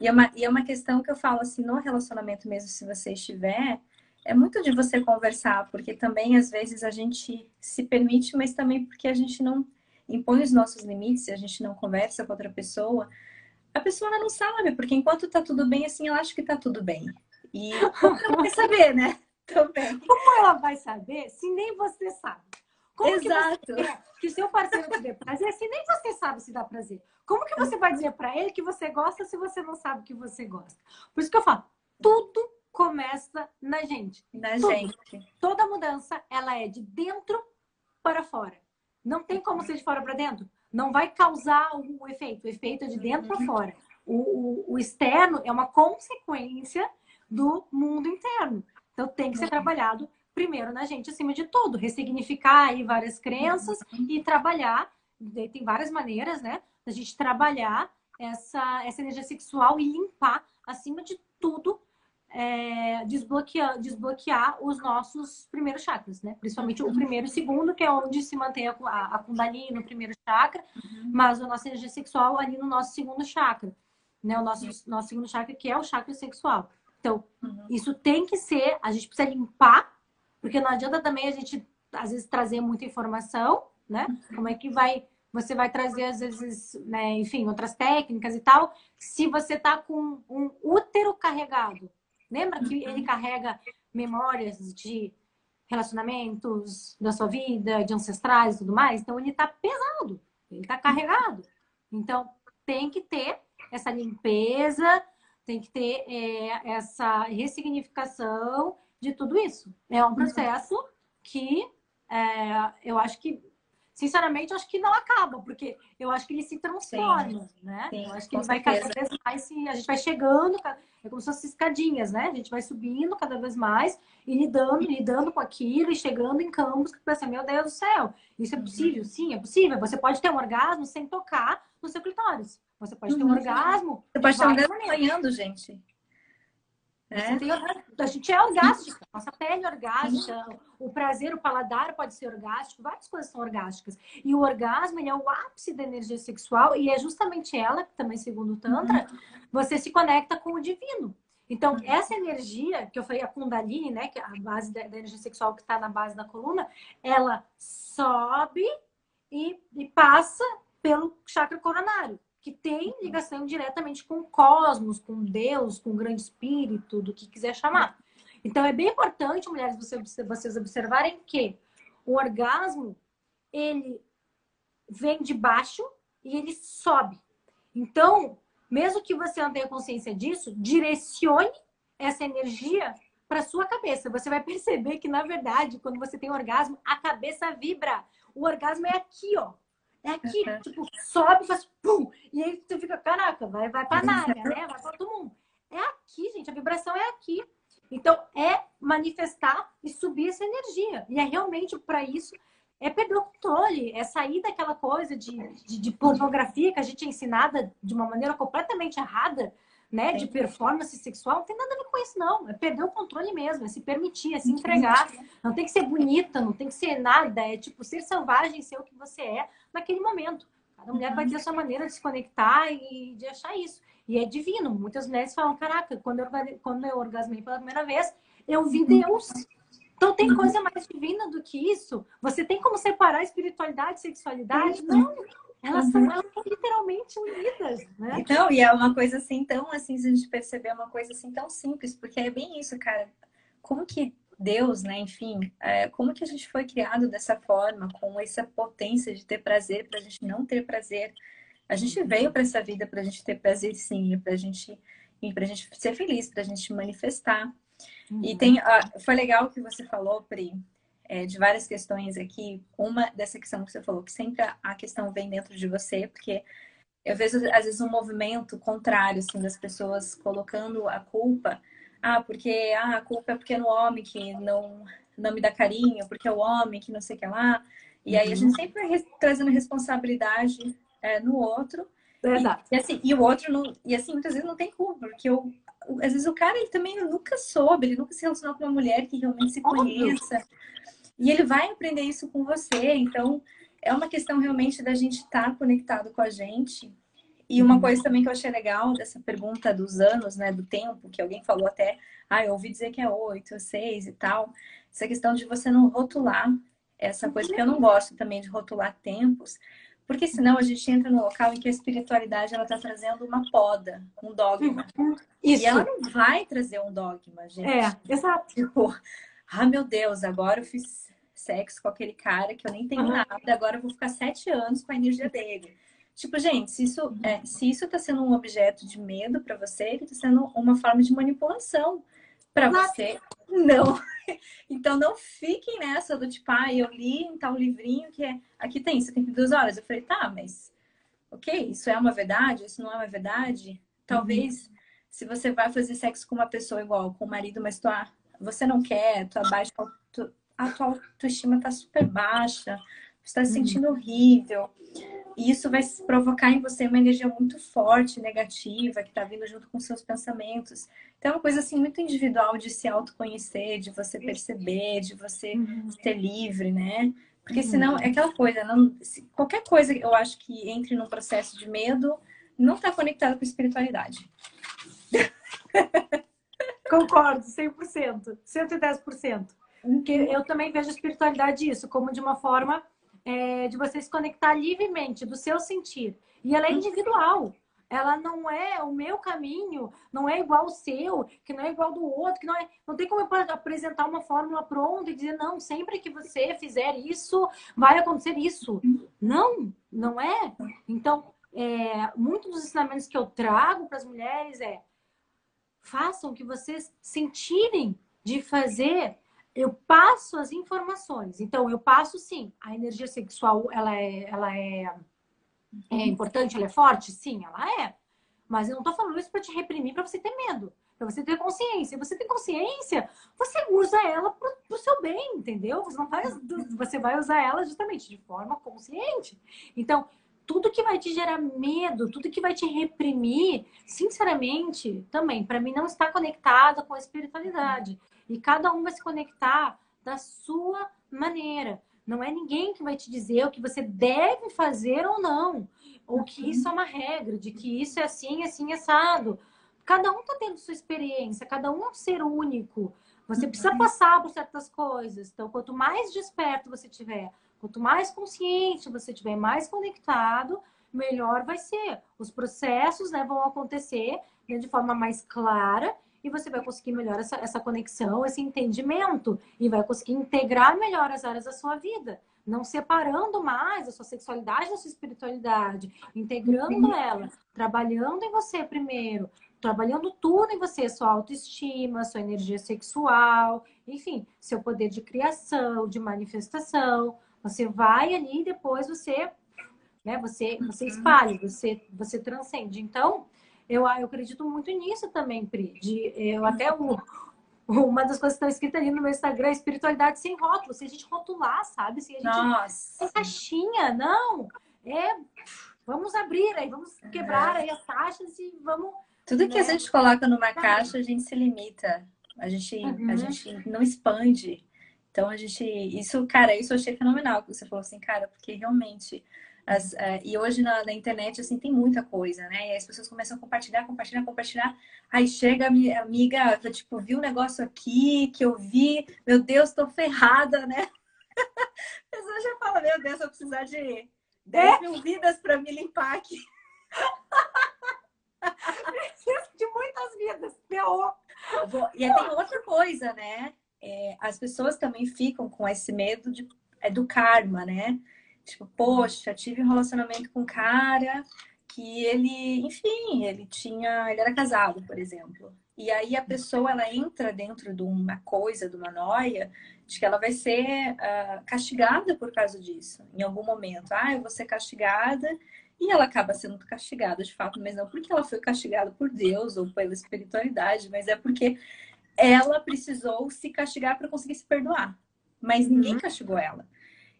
E é uma, e é uma questão que eu falo assim, no relacionamento mesmo, se você estiver, é muito de você conversar, porque também às vezes a gente se permite, mas também porque a gente não impõe os nossos limites, a gente não conversa com outra pessoa, a pessoa não sabe, porque enquanto tá tudo bem, assim, ela acha que tá tudo bem. E ela quer saber, né? Também. Como ela vai saber se nem você sabe? Como Exato. que você quer que seu parceiro te dê prazer se nem você sabe se dá prazer? Como que você vai dizer para ele que você gosta se você não sabe que você gosta? Por isso que eu falo, tudo começa na gente. Na Tudo. gente. Toda mudança, ela é de dentro para fora. Não tem como ser de fora para dentro. Não vai causar o, efeito. O efeito é de dentro para fora. O, o, o externo é uma consequência do mundo interno. Então tem que ser trabalhado primeiro na gente, acima de tudo. Ressignificar aí várias crenças e trabalhar. Daí Tem várias maneiras, né? Da gente trabalhar essa, essa energia sexual e limpar, acima de tudo, é, desbloquear, desbloquear os nossos primeiros chakras, né? Principalmente o primeiro e o segundo, que é onde se mantém a, a, a Kundalini no primeiro chakra, mas a nossa energia sexual ali no nosso segundo chakra, né? O nosso, nosso segundo chakra, que é o chakra sexual. Então, Uhum. isso tem que ser, a gente precisa limpar, porque não adianta também a gente, às vezes, trazer muita informação, né? Como é que vai, você vai trazer, às vezes, né, enfim, outras técnicas e tal, se você tá com um útero carregado. Lembra que ele carrega memórias de relacionamentos da sua vida, de ancestrais e tudo mais? Então, ele tá pesado, ele tá carregado. Então, tem que ter essa limpeza, tem que ter é, essa ressignificação de tudo isso. É um processo que é, eu acho que, sinceramente, eu acho que não acaba, porque eu acho que ele se transforma, né? sim, eu acho que ele vai cada certeza. vez mais se a gente vai chegando, é como se fossem escadinhas, né? A gente vai subindo cada vez mais e lidando, lidando com aquilo e chegando em campos que pensa, meu Deus do céu, isso é Uhum. possível? Sim, é possível. Você pode ter um orgasmo sem tocar no seu clitóris. Você pode ter um Uhum. orgasmo Você de pode estar andando maneiras. sonhando, gente. Você É? tem. A gente é orgástica, nossa pele é orgástica, o prazer, o paladar pode ser orgástico, várias coisas são orgásticas. E o orgasmo ele é o ápice da energia sexual e é justamente ela, que também segundo o Tantra, você se conecta com o divino. Então, essa energia, que eu falei, a Kundalini, né, que é a base da, da energia sexual que está na base da coluna, ela sobe e, e passa pelo chakra coronário que tem ligação diretamente com o cosmos, com Deus, com o grande espírito, do que quiser chamar. Então é bem importante, mulheres, você- vocês observarem que o orgasmo ele vem de baixo e ele sobe. Então, mesmo que você não tenha consciência disso, direcione essa energia para sua cabeça. Você vai perceber que na verdade, quando você tem orgasmo, a cabeça vibra. O orgasmo é aqui, ó. É aqui, Uhum. tipo, sobe, faz pum, e aí você fica, caraca, vai, vai pra nárea, né? Vai pra todo mundo. É aqui, gente, a vibração é aqui. Então, é manifestar e subir essa energia. E é realmente para isso, é perder o controle, é sair daquela coisa de, de, de pornografia que a gente é ensinada de uma maneira completamente errada, né? De performance sexual. Não tem nada a ver com isso, não. É perder o controle mesmo, é se permitir, é se entregar. Não tem que ser bonita, não tem que ser nada. É tipo ser selvagem, ser o que você é naquele momento. Cada mulher vai ter a sua maneira de se conectar e de achar isso. E é divino. Muitas mulheres falam: Caraca, quando eu, quando eu orgasmei pela primeira vez, eu vi Deus. Então tem coisa mais divina do que isso? Você tem como separar espiritualidade e sexualidade? Não. Elas são, elas são literalmente unidas, né? Então, e é uma coisa assim tão assim, se a gente perceber, é uma coisa assim tão simples, porque é bem isso, cara. Como que Deus, né, enfim, é, como que a gente foi criado dessa forma, com essa potência de ter prazer pra gente não ter prazer? A gente veio para essa vida pra gente ter prazer sim, pra gente, e pra gente ser feliz, pra gente manifestar. E tem, ah, foi legal o que você falou, Pri, é, de várias questões aqui. Uma dessa questão que você falou, que sempre a- a questão vem dentro de você, porque eu vejo às vezes um movimento contrário, assim, das pessoas colocando a culpa. Ah, porque ah, a culpa é porque é no homem que não, não me dá carinho, porque é o homem que não sei o que lá. E aí a gente sempre vai res- trazendo responsabilidade é, no outro. Exato. E, assim, e o outro não. E assim, muitas vezes não tem culpa, porque o- às vezes o cara ele também nunca soube, ele nunca se relacionou com uma mulher que realmente se Óbvio. conheça. E ele vai aprender isso com você. Então, é uma questão realmente da gente estar conectado com a gente. E uma coisa também que eu achei legal dessa pergunta dos anos, né, do tempo, que alguém falou até, ah, eu ouvi dizer que é oito, seis e tal. Essa questão de você não rotular essa coisa, porque eu não gosto também de rotular tempos, porque senão a gente entra no local em que a espiritualidade ela está trazendo uma poda, um dogma. Isso. E ela não vai trazer um dogma, gente. É, exato. Tipo, ah, meu Deus, agora eu fiz sexo com aquele cara que eu nem tenho uhum. nada, agora eu vou ficar sete anos com a energia dele. Tipo, gente, se isso, é, se isso tá sendo um objeto de medo para você, ele tá sendo uma forma de manipulação para você. Não. Então não fiquem nessa do tipo, ah, eu li em tal livrinho que é. Aqui tem 72 horas. Eu falei, tá, mas ok, isso é uma verdade, isso não é uma verdade. Talvez uhum. se você vai fazer sexo com uma pessoa igual, com o marido, mas tua, você não quer, tua baixa, tu, a tua autoestima tá super baixa, você tá se uhum. sentindo horrível. E isso vai provocar em você uma energia muito forte, negativa, que está vindo junto com seus pensamentos. Então, é uma coisa assim muito individual de se autoconhecer, de você perceber, de você uhum. ser livre, né? Porque uhum. senão é aquela coisa, não, se, qualquer coisa eu acho que entre num processo de medo não está conectado com espiritualidade. Concordo, 100%, 110%. Porque eu também vejo a espiritualidade isso como de uma forma é, de você se conectar livremente do seu sentir. E ela é individual. Ela não é o meu caminho, não é igual ao seu, que não é igual do outro, que não é. Não tem como eu apresentar uma fórmula pronta e dizer, não, sempre que você fizer isso, vai acontecer isso. Não, não é. Então, é, muitos dos ensinamentos que eu trago para as mulheres é façam o que vocês sentirem de fazer eu passo as informações. Então, eu passo sim. A energia sexual, ela é, ela é, é uhum. importante, ela é forte? Sim, ela é. Mas eu não tô falando isso para te reprimir, para você ter medo, para você ter consciência. Você tem consciência, você usa ela pro, pro seu bem, entendeu? Você não vai, você vai usar ela justamente de forma consciente. Então, tudo que vai te gerar medo, tudo que vai te reprimir, sinceramente, também, para mim não está conectado com a espiritualidade. E cada um vai se conectar da sua maneira. Não é ninguém que vai te dizer o que você deve fazer ou não. Ou que isso é uma regra, de que isso é assim, assim, assado. Cada um está tendo sua experiência, cada um é um ser único. Você precisa passar por certas coisas. Então, quanto mais desperto você tiver, quanto mais consciente você tiver, mais conectado, melhor vai ser. Os processos né, vão acontecer né, de forma mais clara e você vai conseguir melhor essa, essa conexão, esse entendimento e vai conseguir integrar melhor as áreas da sua vida, não separando mais a sua sexualidade da sua espiritualidade, integrando uhum. ela, trabalhando em você primeiro, trabalhando tudo em você, sua autoestima, sua energia sexual, enfim, seu poder de criação, de manifestação. Você vai ali e depois você, né, você, você uhum. espalha, você, você transcende. Então, eu, eu acredito muito nisso também, Pri. De, eu até o, uma das coisas que está escrita ali no meu Instagram é espiritualidade sem rótulo. Se a gente rotular, sabe? Se a gente Nossa. caixinha, não. É, vamos abrir aí, vamos quebrar aí as caixas e vamos. Tudo que a né? gente coloca numa caixa, a gente se limita. A gente, uhum. a gente não expande. Então a gente. Isso, cara, isso eu achei fenomenal que você falou assim, cara, porque realmente as, uh, e hoje na, na, internet, assim, tem muita coisa, né? E as pessoas começam a compartilhar, compartilhar, compartilhar. Aí chega a minha amiga, tipo, viu um negócio aqui que eu vi, meu Deus, tô ferrada, né? A pessoa já fala, meu Deus, eu vou precisar de 10 é? mil vidas para me limpar aqui. Preciso de muitas vidas, meu. E aí tem outra coisa, né? É, as pessoas também ficam com esse medo de, é, do karma, né? Tipo, poxa, tive um relacionamento com um cara que ele, enfim, ele tinha, ele era casado, por exemplo. E aí a pessoa ela entra dentro de uma coisa, de uma noia, de que ela vai ser uh, castigada por causa disso, em algum momento. Ah, eu vou ser castigada, e ela acaba sendo castigada de fato, mas não porque ela foi castigada por Deus ou pela espiritualidade, mas é porque ela precisou se castigar para conseguir se perdoar. Mas ninguém uhum. castigou ela.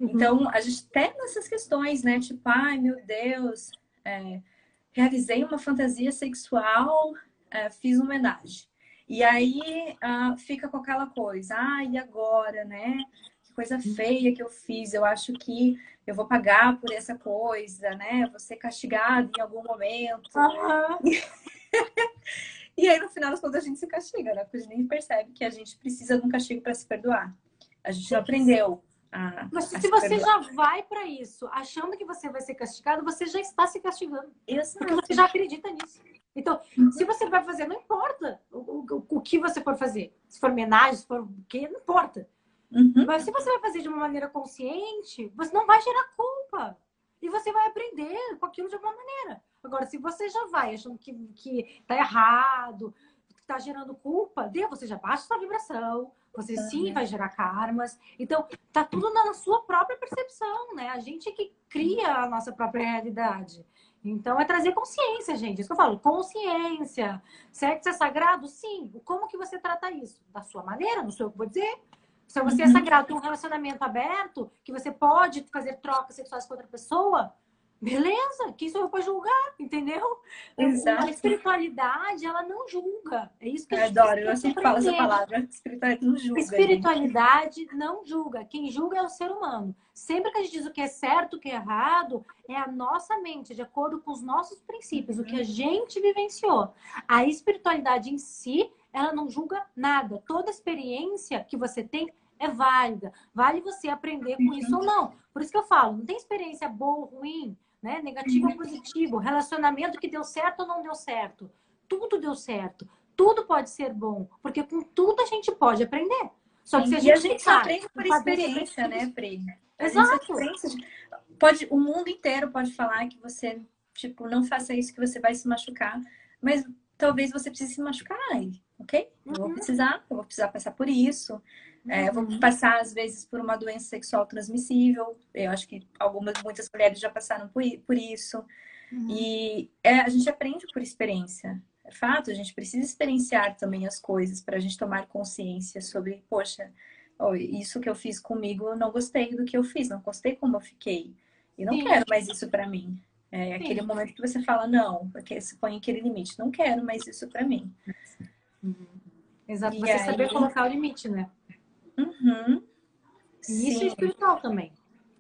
Uhum. Então, a gente tem essas questões, né? Tipo, ai meu Deus, é, realizei uma fantasia sexual, é, fiz uma homenagem. E aí uh, fica com aquela coisa, ah, e agora, né? Que coisa uhum. feia que eu fiz. Eu acho que eu vou pagar por essa coisa, né? Vou ser castigado em algum momento. Uhum. e aí, no final das contas, a gente se castiga, né? Porque a gente nem percebe que a gente precisa de um castigo para se perdoar. A gente não aprendeu a, Mas se você já vai para isso, achando que você vai ser castigado, você já está se castigando. Exato. Porque você já acredita nisso. Então, uhum. se você vai fazer, não importa o, o, o, que você for fazer. Se for homenagem, se for o quê, não importa. Uhum. Mas se você vai fazer de uma maneira consciente, você não vai gerar culpa. E você vai aprender com aquilo de alguma maneira. Agora, se você já vai achando que, que tá errado, que tá gerando culpa, dê, você já baixa sua vibração, você sim vai gerar karmas. Então, tá tudo na sua própria percepção, né? A gente é que cria a nossa própria realidade. Então, é trazer consciência, gente. Isso que eu falo, consciência. Sexo é sagrado? Sim. Como que você trata isso? Da sua maneira, não sou eu que vou dizer. Se você é uhum. sagrado, tem um relacionamento aberto, que você pode fazer trocas sexuais com outra pessoa, Beleza, quem sou eu para julgar, entendeu? Exato. A espiritualidade, ela não julga. É isso que eu a gente adoro, eu sempre falo essa palavra. Espiritualidade não julga. Espiritualidade gente. não julga. Quem julga é o ser humano. Sempre que a gente diz o que é certo, o que é errado, é a nossa mente, de acordo com os nossos princípios, uhum. o que a uhum. gente vivenciou. A espiritualidade em si, ela não julga nada. Toda experiência que você tem é válida. Vale você aprender com isso ou não. Por isso que eu falo, não tem experiência boa ou ruim né? Negativo ou positivo, relacionamento que deu certo ou não deu certo. Tudo deu certo. Tudo pode ser bom, porque com tudo a gente pode aprender. Só que se a gente, e a gente só aprende por experiência, né, Pri? Exato. Pode, o mundo inteiro pode falar que você, tipo, não faça isso que você vai se machucar, mas talvez você precise se machucar aí, ok? Eu vou uhum. precisar, eu vou precisar passar por isso. É, eu vou uhum. passar, às vezes, por uma doença sexual transmissível. Eu acho que algumas, muitas mulheres já passaram por, por isso. Uhum. E é, a gente aprende por experiência. É fato, a gente precisa experienciar também as coisas para a gente tomar consciência sobre, poxa, oh, isso que eu fiz comigo, eu não gostei do que eu fiz, não gostei como eu fiquei. E não Sim. quero mais isso para mim. É aquele Sim. momento que você fala, não, porque se põe aquele limite, não quero mais isso para mim. Uhum. Exato, e você aí... saber colocar o limite, né? Uhum. E isso é espiritual também.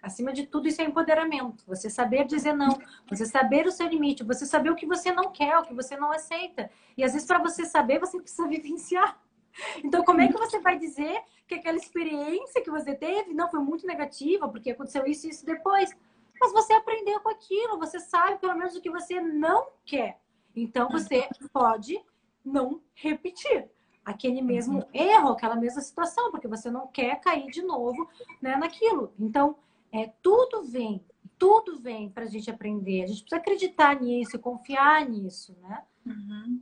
Acima de tudo, isso é empoderamento. Você saber dizer não, você saber o seu limite, você saber o que você não quer, o que você não aceita. E às vezes, para você saber, você precisa vivenciar. Então, como é que você vai dizer que aquela experiência que você teve não foi muito negativa, porque aconteceu isso e isso depois? Mas você aprendeu com aquilo, você sabe pelo menos o que você não quer. Então, você pode não repetir aquele mesmo uhum. erro, aquela mesma situação, porque você não quer cair de novo né, naquilo. Então, é, tudo vem, tudo vem para a gente aprender. A gente precisa acreditar nisso, confiar nisso, né? Uhum.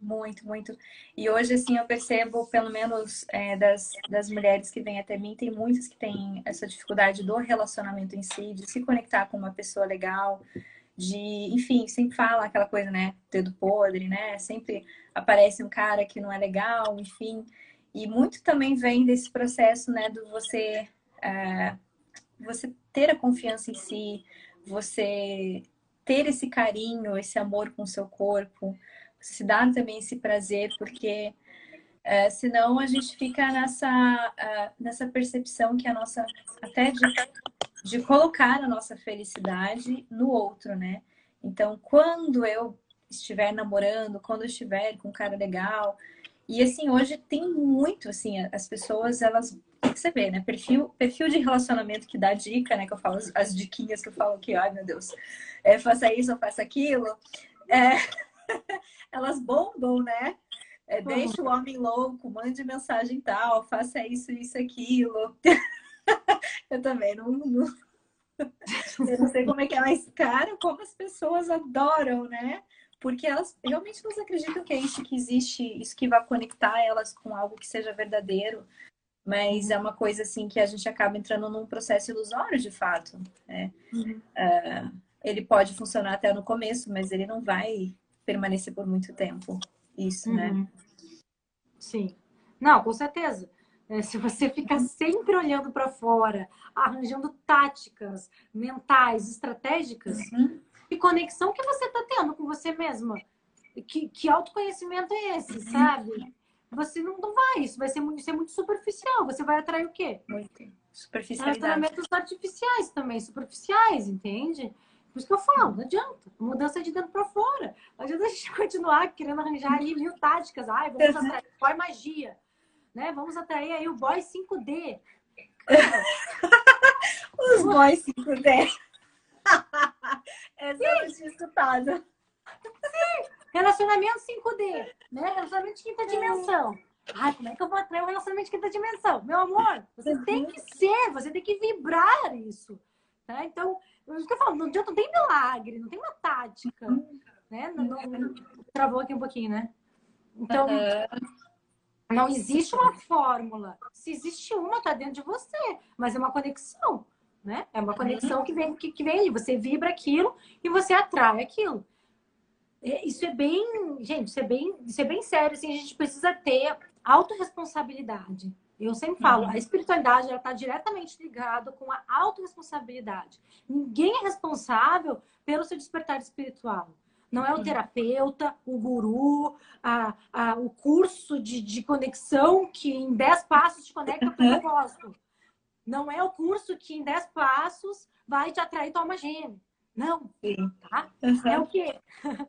Muito, muito. E hoje, assim, eu percebo, pelo menos é, das, das mulheres que vêm até mim, tem muitas que têm essa dificuldade do relacionamento em si, de se conectar com uma pessoa legal, de, enfim, sempre fala aquela coisa, né, dedo podre, né, sempre aparece um cara que não é legal, enfim, e muito também vem desse processo, né, do você, é, você ter a confiança em si, você ter esse carinho, esse amor com o seu corpo, você se dar também esse prazer, porque é, senão a gente fica nessa, uh, nessa percepção que a nossa, até de de colocar a nossa felicidade no outro, né? Então, quando eu estiver namorando, quando eu estiver com um cara legal, e assim, hoje tem muito, assim, as pessoas, elas, que você vê, né? Perfil, perfil de relacionamento que dá dica, né? Que eu falo, as, as diquinhas que eu falo aqui, ai meu Deus, é, faça isso ou faça aquilo. É, elas bombam, né? É, deixa o homem louco, mande mensagem tal, faça isso, isso, aquilo. eu também não, não, eu não sei como é que é, mas, cara, como as pessoas adoram, né? Porque elas realmente não acreditam que é isso que existe, isso que vai conectar elas com algo que seja verdadeiro. Mas é uma coisa assim que a gente acaba entrando num processo ilusório de fato. Né? Uhum. Uh, ele pode funcionar até no começo, mas ele não vai permanecer por muito tempo. Isso, né? uhum. né? Sim. Não, com certeza. É, se você ficar sempre olhando para fora, arranjando táticas mentais, estratégicas, uhum. que conexão que você está tendo com você mesma? Que, que autoconhecimento é esse, uhum. sabe? Você não, não vai, isso vai ser muito, ser muito superficial. Você vai atrair o quê? Muito. Superficialidade. Artificiais também, superficiais, entende? Por isso que eu falo, não adianta. Mudança de dentro para fora. Não adianta a gente continuar querendo arranjar ali mil táticas. Ai, vamos atrair. Qual magia? né? Vamos atrair aí o boy 5D. Os boys 5D. Essa tinha escutado. Sim, Relacionamento 5D, né? Relacionamento de quinta dimensão. Ai, como é que eu vou atrair um relacionamento de quinta dimensão? Meu amor, você uhum. tem que ser, você tem que vibrar isso. Tá? Então, que eu falo, não, não tem milagre, não tem uma tática. Né? Não, não, travou aqui um pouquinho, né? Então, uhum. não existe uma fórmula. Se existe uma, tá dentro de você, mas é uma conexão. Né? É uma conexão que vem, que, que vem Você vibra aquilo e você atrai aquilo. É, isso é bem, gente, isso é bem, isso é bem sério. Assim, a gente precisa ter autorresponsabilidade. Eu sempre falo, uhum. a espiritualidade está diretamente ligada com a autorresponsabilidade. Ninguém é responsável pelo seu despertar espiritual. Não é o uhum. terapeuta, o guru, a, a, o curso de, de conexão que em 10 passos te conecta com o uhum. propósito. Não é o curso que em 10 passos vai te atrair tua alma gêmea. Não. Tá? É o quê?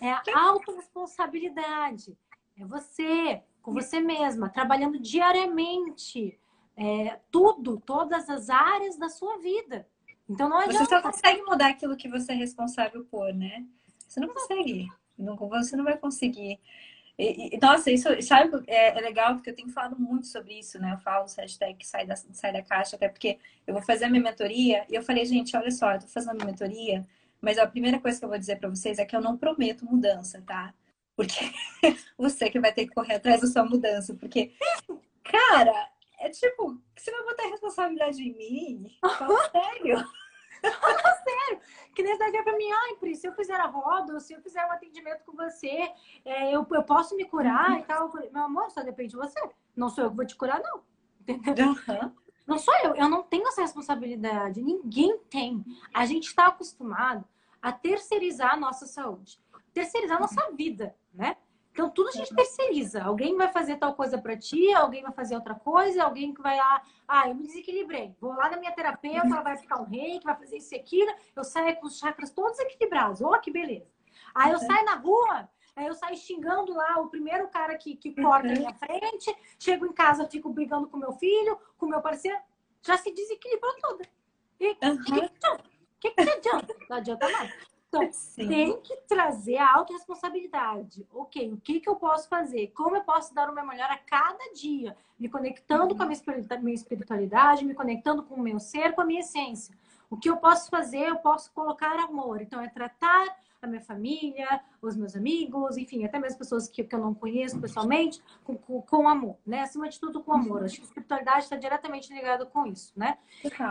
É a autorresponsabilidade. É você, com você mesma, trabalhando diariamente é, tudo, todas as áreas da sua vida. Então não adianta. Você só consegue mudar aquilo que você é responsável por, né? Você não consegue. Não, você não vai conseguir. E, e, nossa, isso sabe, é, é, legal porque eu tenho falado muito sobre isso, né? Eu falo os hashtag sai da, sai da caixa, até porque eu vou fazer a minha mentoria e eu falei, gente, olha só, eu tô fazendo a minha mentoria, mas a primeira coisa que eu vou dizer para vocês é que eu não prometo mudança, tá? Porque você que vai ter que correr atrás da sua mudança. Porque, cara, é tipo, você vai botar responsabilidade em mim? Fala sério. Fala sério. Que nem você pra mim, ai, Pri, se eu fizer a roda, ou se eu fizer um atendimento com você, é, eu, eu posso me curar e tal. Meu amor, só depende de você. Não sou eu que vou te curar, não. Entendeu? Uhum. Não sou eu. Eu não tenho essa responsabilidade. Ninguém tem. A gente está acostumado a terceirizar a nossa saúde terceirizar a nossa vida, né? Então, tudo a gente terceiriza. Alguém vai fazer tal coisa para ti, alguém vai fazer outra coisa, alguém que vai lá, ah, eu me desequilibrei. Vou lá na minha terapeuta, ela vai ficar um rei, que vai fazer isso e aquilo. Eu saio com os chakras todos equilibrados. Oh, que beleza. Aí eu saio na rua, aí eu saio xingando lá o primeiro cara que, que corta a minha frente, chego em casa, fico brigando com meu filho, com meu parceiro, já se desequilibrou toda. E o uhum. que, que, que, que adianta? Não adianta nada. Então, Sim. tem que trazer a autorresponsabilidade. Ok, o que, que eu posso fazer? Como eu posso dar o meu melhor a cada dia? Me conectando uhum. com a minha espiritualidade, me conectando com o meu ser, com a minha essência. O que eu posso fazer? Eu posso colocar amor. Então, é tratar a minha família, os meus amigos, enfim, até mesmo pessoas que, que eu não conheço pessoalmente, com, com, com, amor, né? Acima de tudo, com amor. Acho que a espiritualidade está diretamente ligada com isso, né?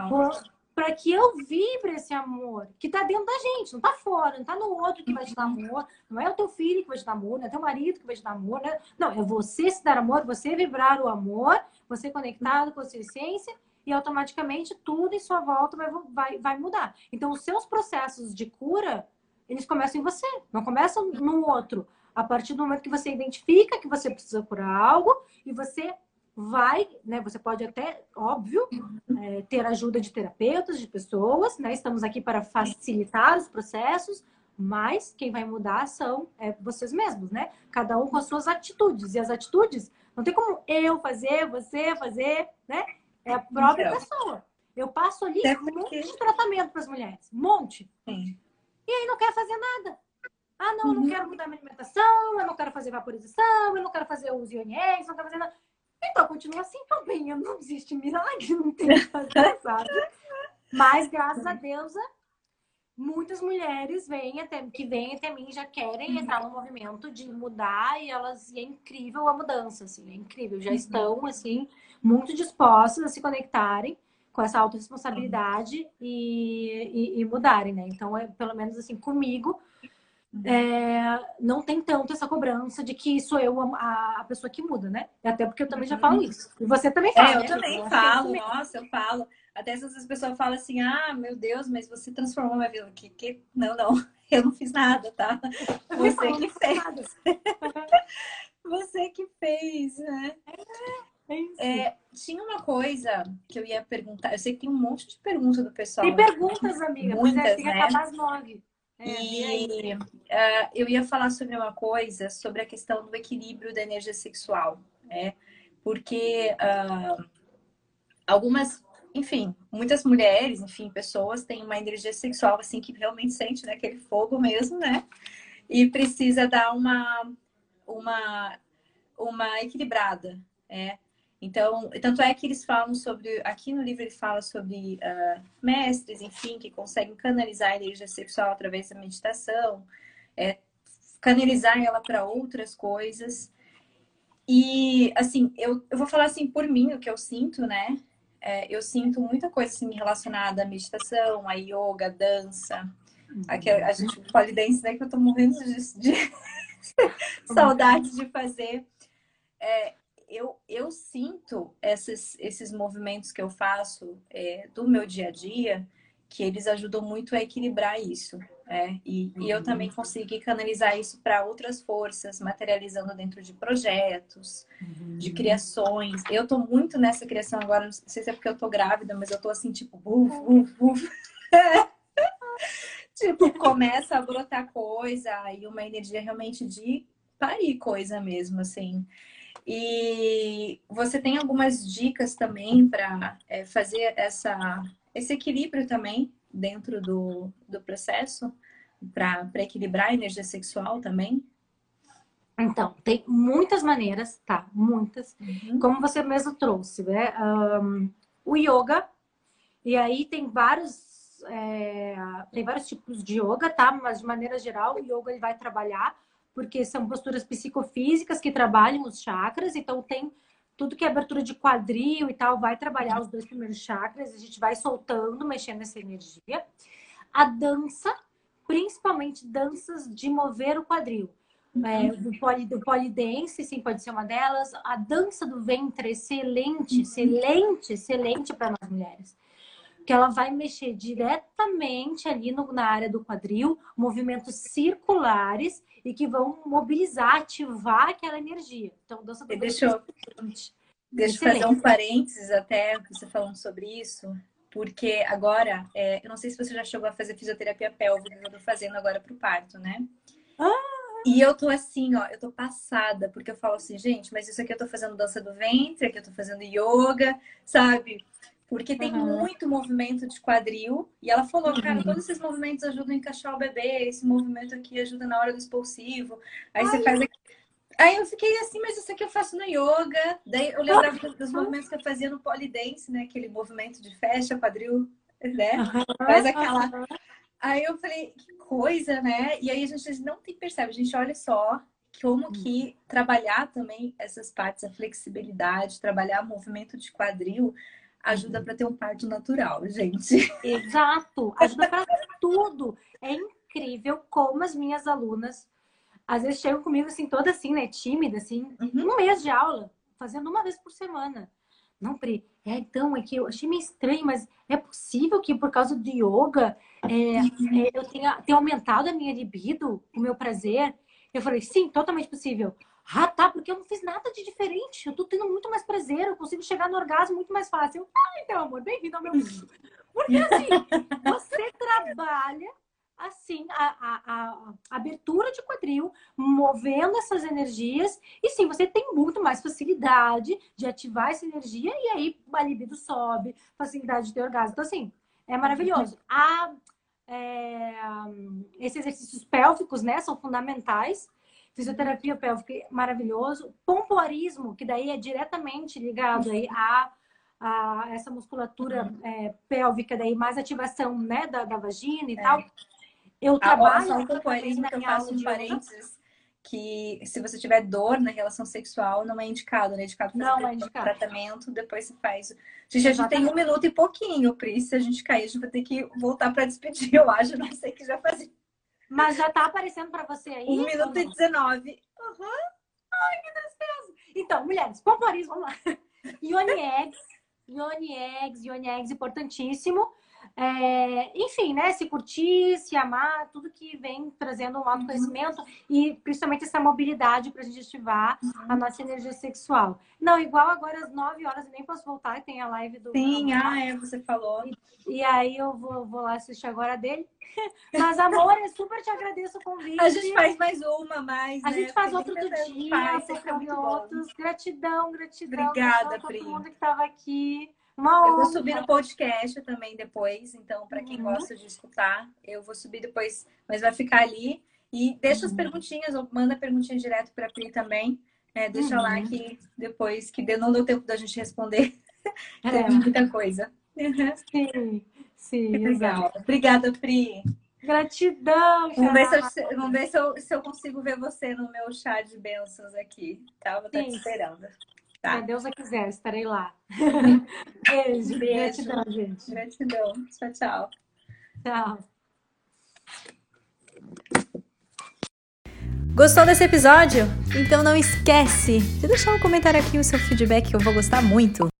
Por, para que eu vibre esse amor que está dentro da gente, não está fora, não está no outro que vai te dar amor, não é o teu filho que vai te dar amor, não é teu marido que vai te dar amor, né? não, é você se dar amor, você vibrar o amor, você conectado com a sua essência e automaticamente tudo em sua volta vai, vai, vai mudar. Então, os seus processos de cura, eles começam em você, não começam no outro. A partir do momento que você identifica que você precisa curar algo e você vai, né? Você pode até, óbvio, é, ter ajuda de terapeutas, de pessoas, né? Estamos aqui para facilitar os processos, mas quem vai mudar são é, vocês mesmos, né? Cada um com as suas atitudes. E as atitudes, não tem como eu fazer, você fazer, né? É a própria então, pessoa. Eu passo ali um monte de tratamento para as mulheres. Um monte. Sim. E aí não quer fazer nada. Ah, não, eu não uhum. quero mudar minha alimentação, eu não quero fazer vaporização, eu não quero fazer os IONS, não quero fazer nada. Então, continua assim também. Eu não existe milagre, não tem fazer, sabe? Mas, graças a Deus, muitas mulheres vêm até, que vêm até mim já querem uhum. entrar no movimento de mudar e elas e é incrível a mudança, assim, é incrível. Já uhum. estão, assim, muito dispostas a se conectarem com essa autorresponsabilidade e, e, e mudarem, né? Então, é, pelo menos assim, comigo, é, não tem tanto essa cobrança de que sou eu a, a, pessoa que muda, né? Até porque eu também já falo isso. E você também fala. É, eu né? também eu falo, nossa, eu falo. Até se as pessoas falam assim, ah, meu Deus, mas você transformou minha vida. Que, que... Não, não, eu não fiz nada, tá? Você que fez. você que fez, né? É, é, tinha uma coisa que eu ia perguntar. Eu sei que tem um monte de perguntas do pessoal. Tem perguntas, amiga. Muitas, mas é, tem que né? acabar às nove. É, e uh, eu ia falar sobre uma coisa, sobre a questão do equilíbrio da energia sexual, né? Porque uh, algumas, enfim, muitas mulheres, enfim, pessoas têm uma energia sexual assim que realmente sente né, aquele fogo mesmo, né? e precisa dar uma, uma, uma equilibrada. É. Então, tanto é que eles falam sobre, aqui no livro ele fala sobre uh, mestres, enfim, que conseguem canalizar a energia sexual através da meditação, é, canalizar ela para outras coisas. E, assim, eu, eu vou falar assim por mim, o que eu sinto, né? É, eu sinto muita coisa assim, relacionada à meditação, à yoga, dança, uhum. aquela, a gente, polidense, né? Que eu tô morrendo de, de saudades de fazer. É, eu, eu sinto esses, esses movimentos que eu faço é, do meu dia a dia, que eles ajudam muito a equilibrar isso. É, e, uhum. e, eu também uhum. consegui canalizar isso para outras forças, materializando dentro de projetos, uhum. de criações. Eu tô muito nessa criação agora, não sei se é porque eu tô grávida, mas eu tô assim, tipo, uf, uf, uf. tipo, começa a brotar coisa e uma energia realmente de parir coisa mesmo, assim. E você tem algumas dicas também para é, fazer essa, esse equilíbrio também dentro do, do processo, para equilibrar a energia sexual também? Então, tem muitas maneiras, tá? Muitas. Uhum. Como você mesmo trouxe, né? Um, o yoga, e aí tem vários, é, tem vários tipos de yoga, tá? Mas de maneira geral, o yoga ele vai trabalhar porque são posturas psicofísicas que trabalham os chakras, então tem tudo que é abertura de quadril e tal, vai trabalhar os dois primeiros chakras, a gente vai soltando, mexendo essa energia. A dança, principalmente danças de mover o quadril. Uhum. É, do, poli, do polidense, sim, pode ser uma delas. A dança do ventre, excelente, excelente, excelente para nós mulheres que ela vai mexer diretamente ali no, na área do quadril, movimentos circulares e que vão mobilizar, ativar aquela energia. Então, dança do deixa eu, deixa eu fazer um parênteses até você falando sobre isso, porque agora, é, eu não sei se você já chegou a fazer fisioterapia pélvica que eu tô fazendo agora pro parto, né? Ah! E eu tô assim, ó, eu tô passada, porque eu falo assim, gente, mas isso aqui eu tô fazendo dança do ventre, aqui eu tô fazendo yoga, sabe? Porque tem uhum. muito movimento de quadril. E ela falou, cara, uhum. todos esses movimentos ajudam a encaixar o bebê. Esse movimento aqui ajuda na hora do expulsivo. Aí Ai. você faz aqui. Aí eu fiquei assim, mas isso aqui eu faço no yoga. Daí eu lembrava dos movimentos que eu fazia no polidense, né? Aquele movimento de fecha, quadril, né? Uhum. Faz aquela. Aí eu falei, que coisa, né? E aí a gente não tem percebe, a gente olha só como que trabalhar também essas partes, a flexibilidade, trabalhar movimento de quadril, ajuda para ter um parto natural, gente. Exato, ajuda para tudo. É incrível como as minhas alunas às vezes chegam comigo assim, toda assim, né, tímida, assim, uhum. um mês de aula, fazendo uma vez por semana. Não, Pri, é, então, é que eu achei meio estranho, mas é possível que por causa do yoga é, é, eu tenha, tenha aumentado a minha libido, o meu prazer? Eu falei, sim, totalmente possível. Ah, tá, porque eu não fiz nada de diferente. Eu tô tendo muito mais prazer, eu consigo chegar no orgasmo muito mais fácil. Ah, então, amor, bem-vindo ao meu mundo. Porque assim, você trabalha assim a, a, a, abertura de quadril, movendo essas energias, e sim, você tem muito mais facilidade de ativar essa energia, e aí a libido sobe, facilidade de ter orgasmo. Então, assim, é maravilhoso. A, é, esses exercícios pélvicos, né, são fundamentais Fisioterapia pélvica maravilhoso. Pompoarismo, que daí é diretamente ligado aí a, a essa musculatura é, pélvica, daí mais ativação né, da, da vagina e é. tal. Eu trabalho. O pompoarismo que eu faço um parênteses que se você tiver dor na relação sexual, não é indicado, né? É indicado fazer não é indicado. tratamento, depois você faz. Gente, a gente tem um minuto e pouquinho, Pri. Se a gente cair, a gente vai ter que voltar para despedir, eu acho. Não sei que já fazia. Mas já tá aparecendo para você aí? Um minuto e 19. Uhum. Ai, que tristeza. Então, mulheres, pompoarismo, vamos lá. Ione eggs, Ione eggs, Ione eggs, importantíssimo. É, enfim, né? Se curtir, se amar, tudo que vem trazendo um autoconhecimento uhum. e principalmente essa mobilidade para a gente ativar uhum. a nossa energia sexual. Não, igual agora às 9 horas eu nem posso voltar, tem a live do. Sim, ah, é, você falou. E, e, aí eu vou, vou lá assistir agora dele. Mas, amor, eu super te agradeço o convite. A gente faz mais uma, mais. A né? gente faz outro do dia, faz, outros. Gratidão, gratidão. Obrigada, Pri. todo mundo que estava aqui. Uma eu vou subir no podcast também depois, então, para quem uhum. gosta de escutar, eu vou subir depois, mas vai ficar ali. E deixa as perguntinhas, ou manda perguntinha direto para a Pri também. É, deixa lá Uhum. que depois, que não deu tempo da gente responder, É. teve muita coisa. Sim, sim, legal. Obrigada, Pri. Gratidão, Vamos ver, se eu, vamos ver se, eu, se eu consigo ver você no meu chá de bênçãos aqui. Tá? Vou estar te Sim. Esperando. Se Tá. Deus a quiser, estarei lá. Beijo, Beijo. gratidão, gente. Gratidão. Tchau, tchau. Tchau. Gostou desse episódio? Então não esquece de deixar um comentário aqui o seu feedback que eu vou gostar muito.